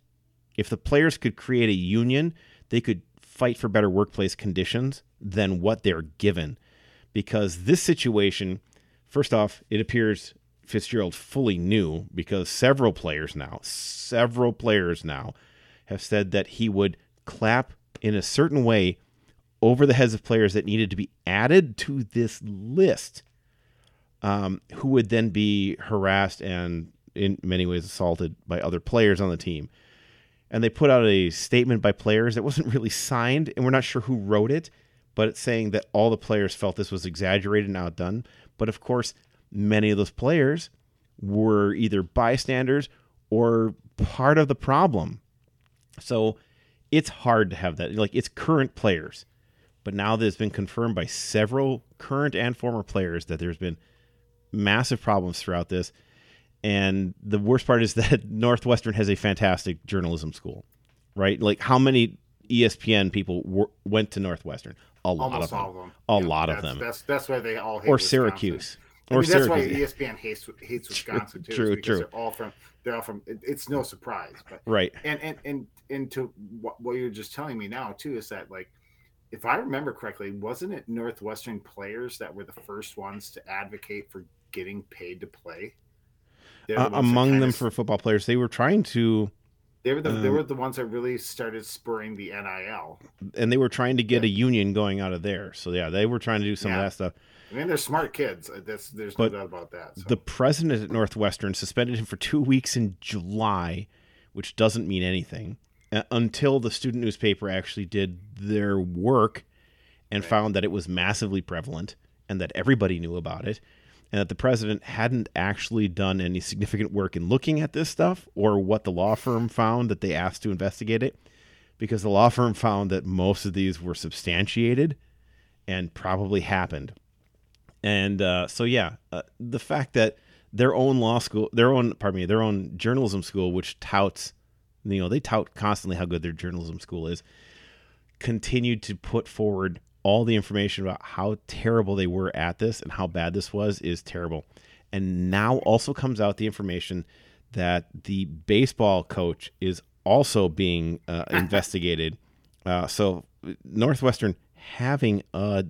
If the players could create a union, they could fight for better workplace conditions than what they're given. Because this situation, first off, it appears Fitzgerald fully knew because several players now, several players now have said that he would clap in a certain way over the heads of players that needed to be added to this list, um, who would then be harassed and in many ways assaulted by other players on the team. And they put out a statement by players that wasn't really signed, and we're not sure who wrote it, but it's saying that all the players felt this was exaggerated and outdone. But of course, many of those players were either bystanders or part of the problem. So it's hard to have that. Like it's current players, but now that it's been confirmed by several current and former players that there's been massive problems throughout this. And the worst part is that Northwestern has a fantastic journalism school, right? Like how many ESPN people were, went to Northwestern? A lot Almost of them. all of them. A Yeah, lot of them. That's that's why they all hate Or Wisconsin. Syracuse. I Or mean, that's why ESPN hates hates Wisconsin too. True, true. They're all from. They're all from. It's no surprise, but Right. and and and and to what, what you're just telling me now too is that like if i remember correctly wasn't it northwestern players that were the first ones to advocate for getting paid to play the Uh, among them for football players, they were trying to, they were the they um, were the ones that really started spurring the nil and they were trying to get Yeah. a union going out of there. So yeah, they were trying to do some Yeah. of that stuff. i mean they're smart kids Uh, that's there's But no doubt about that so. The president at Northwestern suspended him for two weeks in July, which doesn't mean anything, uh, until the student newspaper actually did their work and Right. found that it was massively prevalent and that everybody knew about it, and that the president hadn't actually done any significant work in looking at this stuff or what the law firm found that they asked to investigate it, because the law firm found that most of these were substantiated and probably happened. And uh, so, yeah, uh, the fact that their own law school, their own, pardon me, their own journalism school, which touts, you know, they tout constantly how good their journalism school is, continued to put forward all the information about how terrible they were at this and how bad this was is terrible. And now also comes out the information that the baseball coach is also being uh, investigated. Uh, so Northwestern having a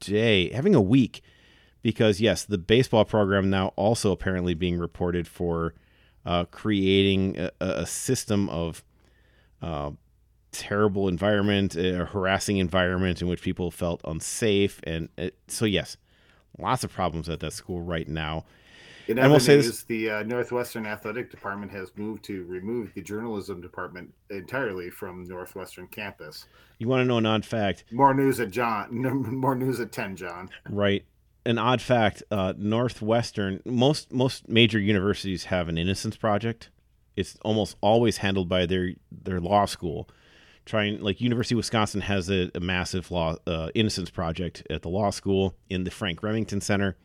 day, having a week, because yes, the baseball program now also apparently being reported for uh, creating a, a system of uh, terrible environment, a harassing environment in which people felt unsafe, and it, so yes, lots of problems at that school right now. In and we'll say this, the uh, Northwestern Athletic Department has moved to remove the journalism department entirely from Northwestern campus. You want to know an odd fact? More news at John. More news at ten, John. Right. An odd fact: uh, Northwestern, most most major universities have an innocence project. It's almost always handled by their their law school. Trying like University of Wisconsin has a, a massive law uh, innocence project at the law school in the Frank Remington Center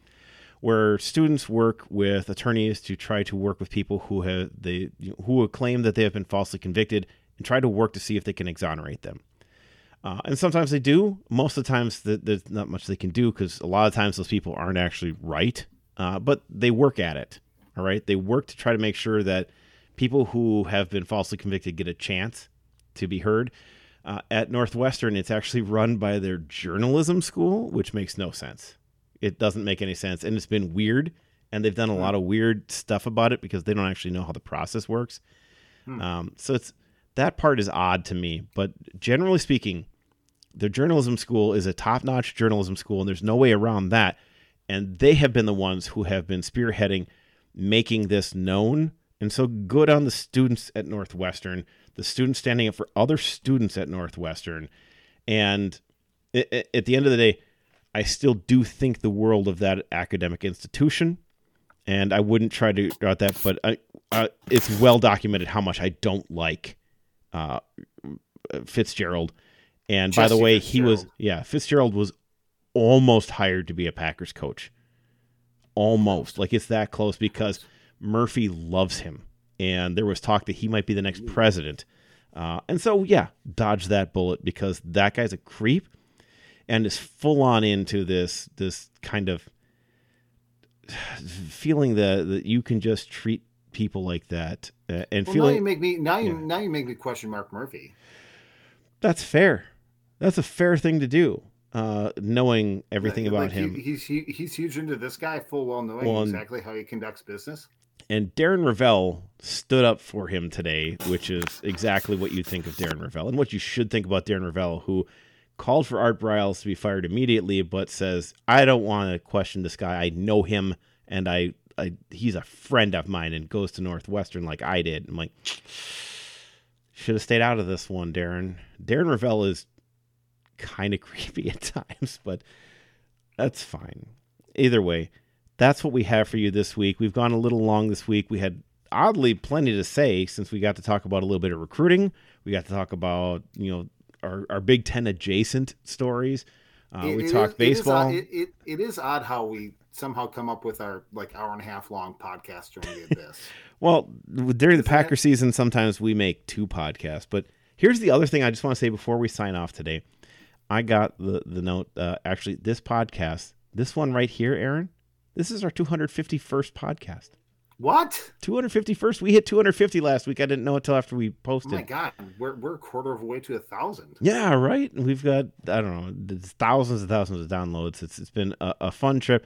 where students work with attorneys to try to work with people who have they who claim that they have been falsely convicted and try to work to see if they can exonerate them. Uh, and sometimes they do. Most of the times, the, there's not much they can do because a lot of times those people aren't actually right. Uh, but they work at it. All right, they work to try to make sure that people who have been falsely convicted get a chance to be heard. Uh, at Northwestern, it's actually run by their journalism school, which makes no sense. It doesn't make any sense, and it's been weird. And they've done a hmm. lot of weird stuff about it because they don't actually know how the process works. Hmm. Um, so it's that part is odd to me. But generally speaking, the journalism school is a top-notch journalism school, and there's no way around that. And they have been the ones who have been spearheading making this known. And so good on the students at Northwestern, the students standing up for other students at Northwestern. And at the end of the day, I still do think the world of that academic institution, and I wouldn't try to out that, but I, uh, it's well documented how much I don't like uh, Fitzgerald. And Jesse by the way, he was yeah, Fitzgerald was almost hired to be a Packers coach. Almost like it's that close because Murphy loves him, and there was talk that he might be the next president. Uh, and so yeah, dodge that bullet because that guy's a creep and is full on into this this kind of feeling that that you can just treat people like that uh, and well, feeling now you make me now you yeah. now you make me question Mark Murphy. That's fair. That's a fair thing to do. Uh, knowing everything like, about like him, he, he's he, he's huge into this guy, full well knowing well, exactly how he conducts business. And Darren Rovell stood up for him today, which is exactly what you think of Darren Rovell and what you should think about Darren Rovell, who called for Art Briles to be fired immediately, but says, I don't want to question this guy. I know him and I, I he's a friend of mine and goes to Northwestern like I did. I'm like, should have stayed out of this one, Darren. Darren Rovell is kind of creepy at times, but that's fine. Either way, that's what we have for you this week. We've gone a little long this week. We had oddly plenty to say since we got to talk about a little bit of recruiting. We got to talk about, you know, our, our Big Ten adjacent stories. Uh, it, we it talk is, baseball. It is, it, is odd how we somehow come up with our like hour and a half long podcast during the abyss. well, during the Packer season, sometimes we make two podcasts. But here's the other thing I just want to say before we sign off today. I got the the note. Uh, actually, this podcast, this one right here, Aaron, this is our 251st podcast. What? 251st. We hit 250 last week. I didn't know until after we posted. Oh my god, we're we're a quarter of a way to a thousand. Yeah, right. We've got I don't know thousands and thousands of downloads. It's it's been a, a fun trip.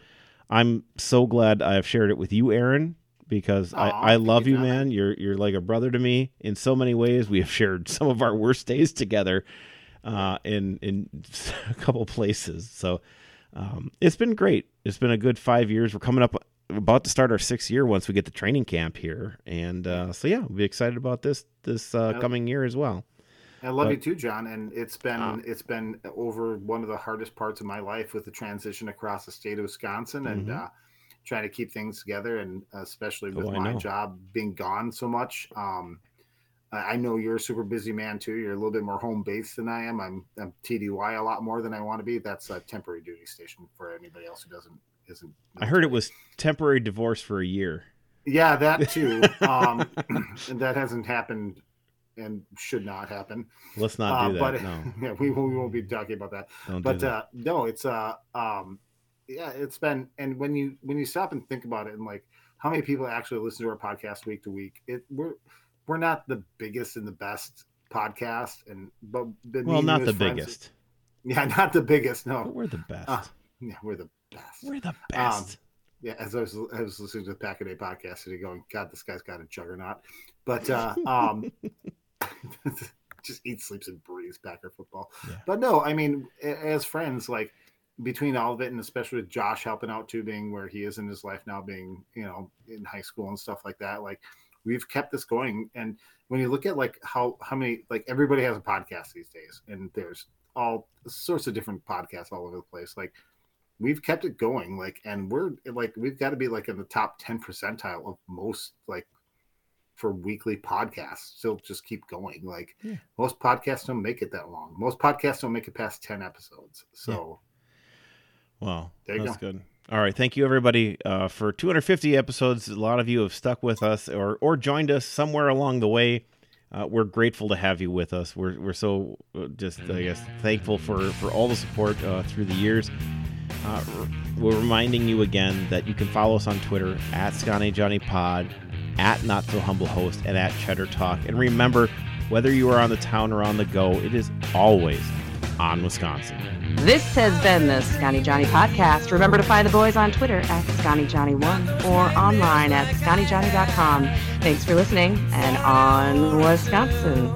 I'm so glad I have shared it with you, Aaron, because I, I love you, man. You're you're like a brother to me in so many ways. We have shared some of our worst days together, uh, in in a couple places. So. Um, it's been great. It's been a good five years. We're coming up about to start our sixth year once we get the training camp here, and uh, so yeah, we'll be excited about this this uh, coming year as well. I love but, you too, John. And it's been uh, it's been over one of the hardest parts of my life with the transition across the state of Wisconsin and mm-hmm. uh, trying to keep things together, and especially with oh, my job being gone so much. Um, I know you're a super busy man too. You're a little bit more home based than I am. I'm, I'm TDY a lot more than I want to be. That's a temporary duty station for anybody else who doesn't isn't. I heard it was temporary divorce for a year. Yeah, that too. um, and that hasn't happened and should not happen. Let's not do uh, that. But no. yeah, we, we won't be talking about that. Don't but that. Uh, no, it's uh um yeah, it's been and when you when you stop and think about it and like how many people actually listen to our podcast week to week, it we're we're not the biggest and the best podcast and but well not the friends, biggest. Yeah, not the biggest. No, but we're the best. Uh, yeah, we're the best. We're the best. Um, yeah, as I was, I was listening to the Pack a Day podcast today, going, God, this guy's got a juggernaut. But uh, um, just eats, sleeps, and breathes Packer football. Yeah. But no, I mean, as friends, like between all of it, and especially with Josh helping out too, being where he is in his life now, being you know in high school and stuff like that, like we've kept this going. And when you look at like how how many like everybody has a podcast these days, and there's all sorts of different podcasts all over the place, like we've kept it going like and we're like we've got to be like in the top 10 percentile of most like for weekly podcasts still just keep going like yeah. most podcasts don't make it that long most podcasts don't make it past 10 episodes so yeah. wow that's go. good all right thank you everybody uh, for 250 episodes a lot of you have stuck with us or or joined us somewhere along the way uh, we're grateful to have you with us. We're, we're so uh, just, I guess, thankful for, for all the support uh, through the years. Uh, we're reminding you again that you can follow us on Twitter at Scotty Johnny Pod, at Not So Humble Host, and at Cheddar Talk. And remember, whether you are on the town or on the go, it is always on Wisconsin. This has been the Scotty Johnny podcast. Remember to find the boys on Twitter at ScottyJohnny1 or online at ScottyJohnny.com. Thanks for listening and on Wisconsin.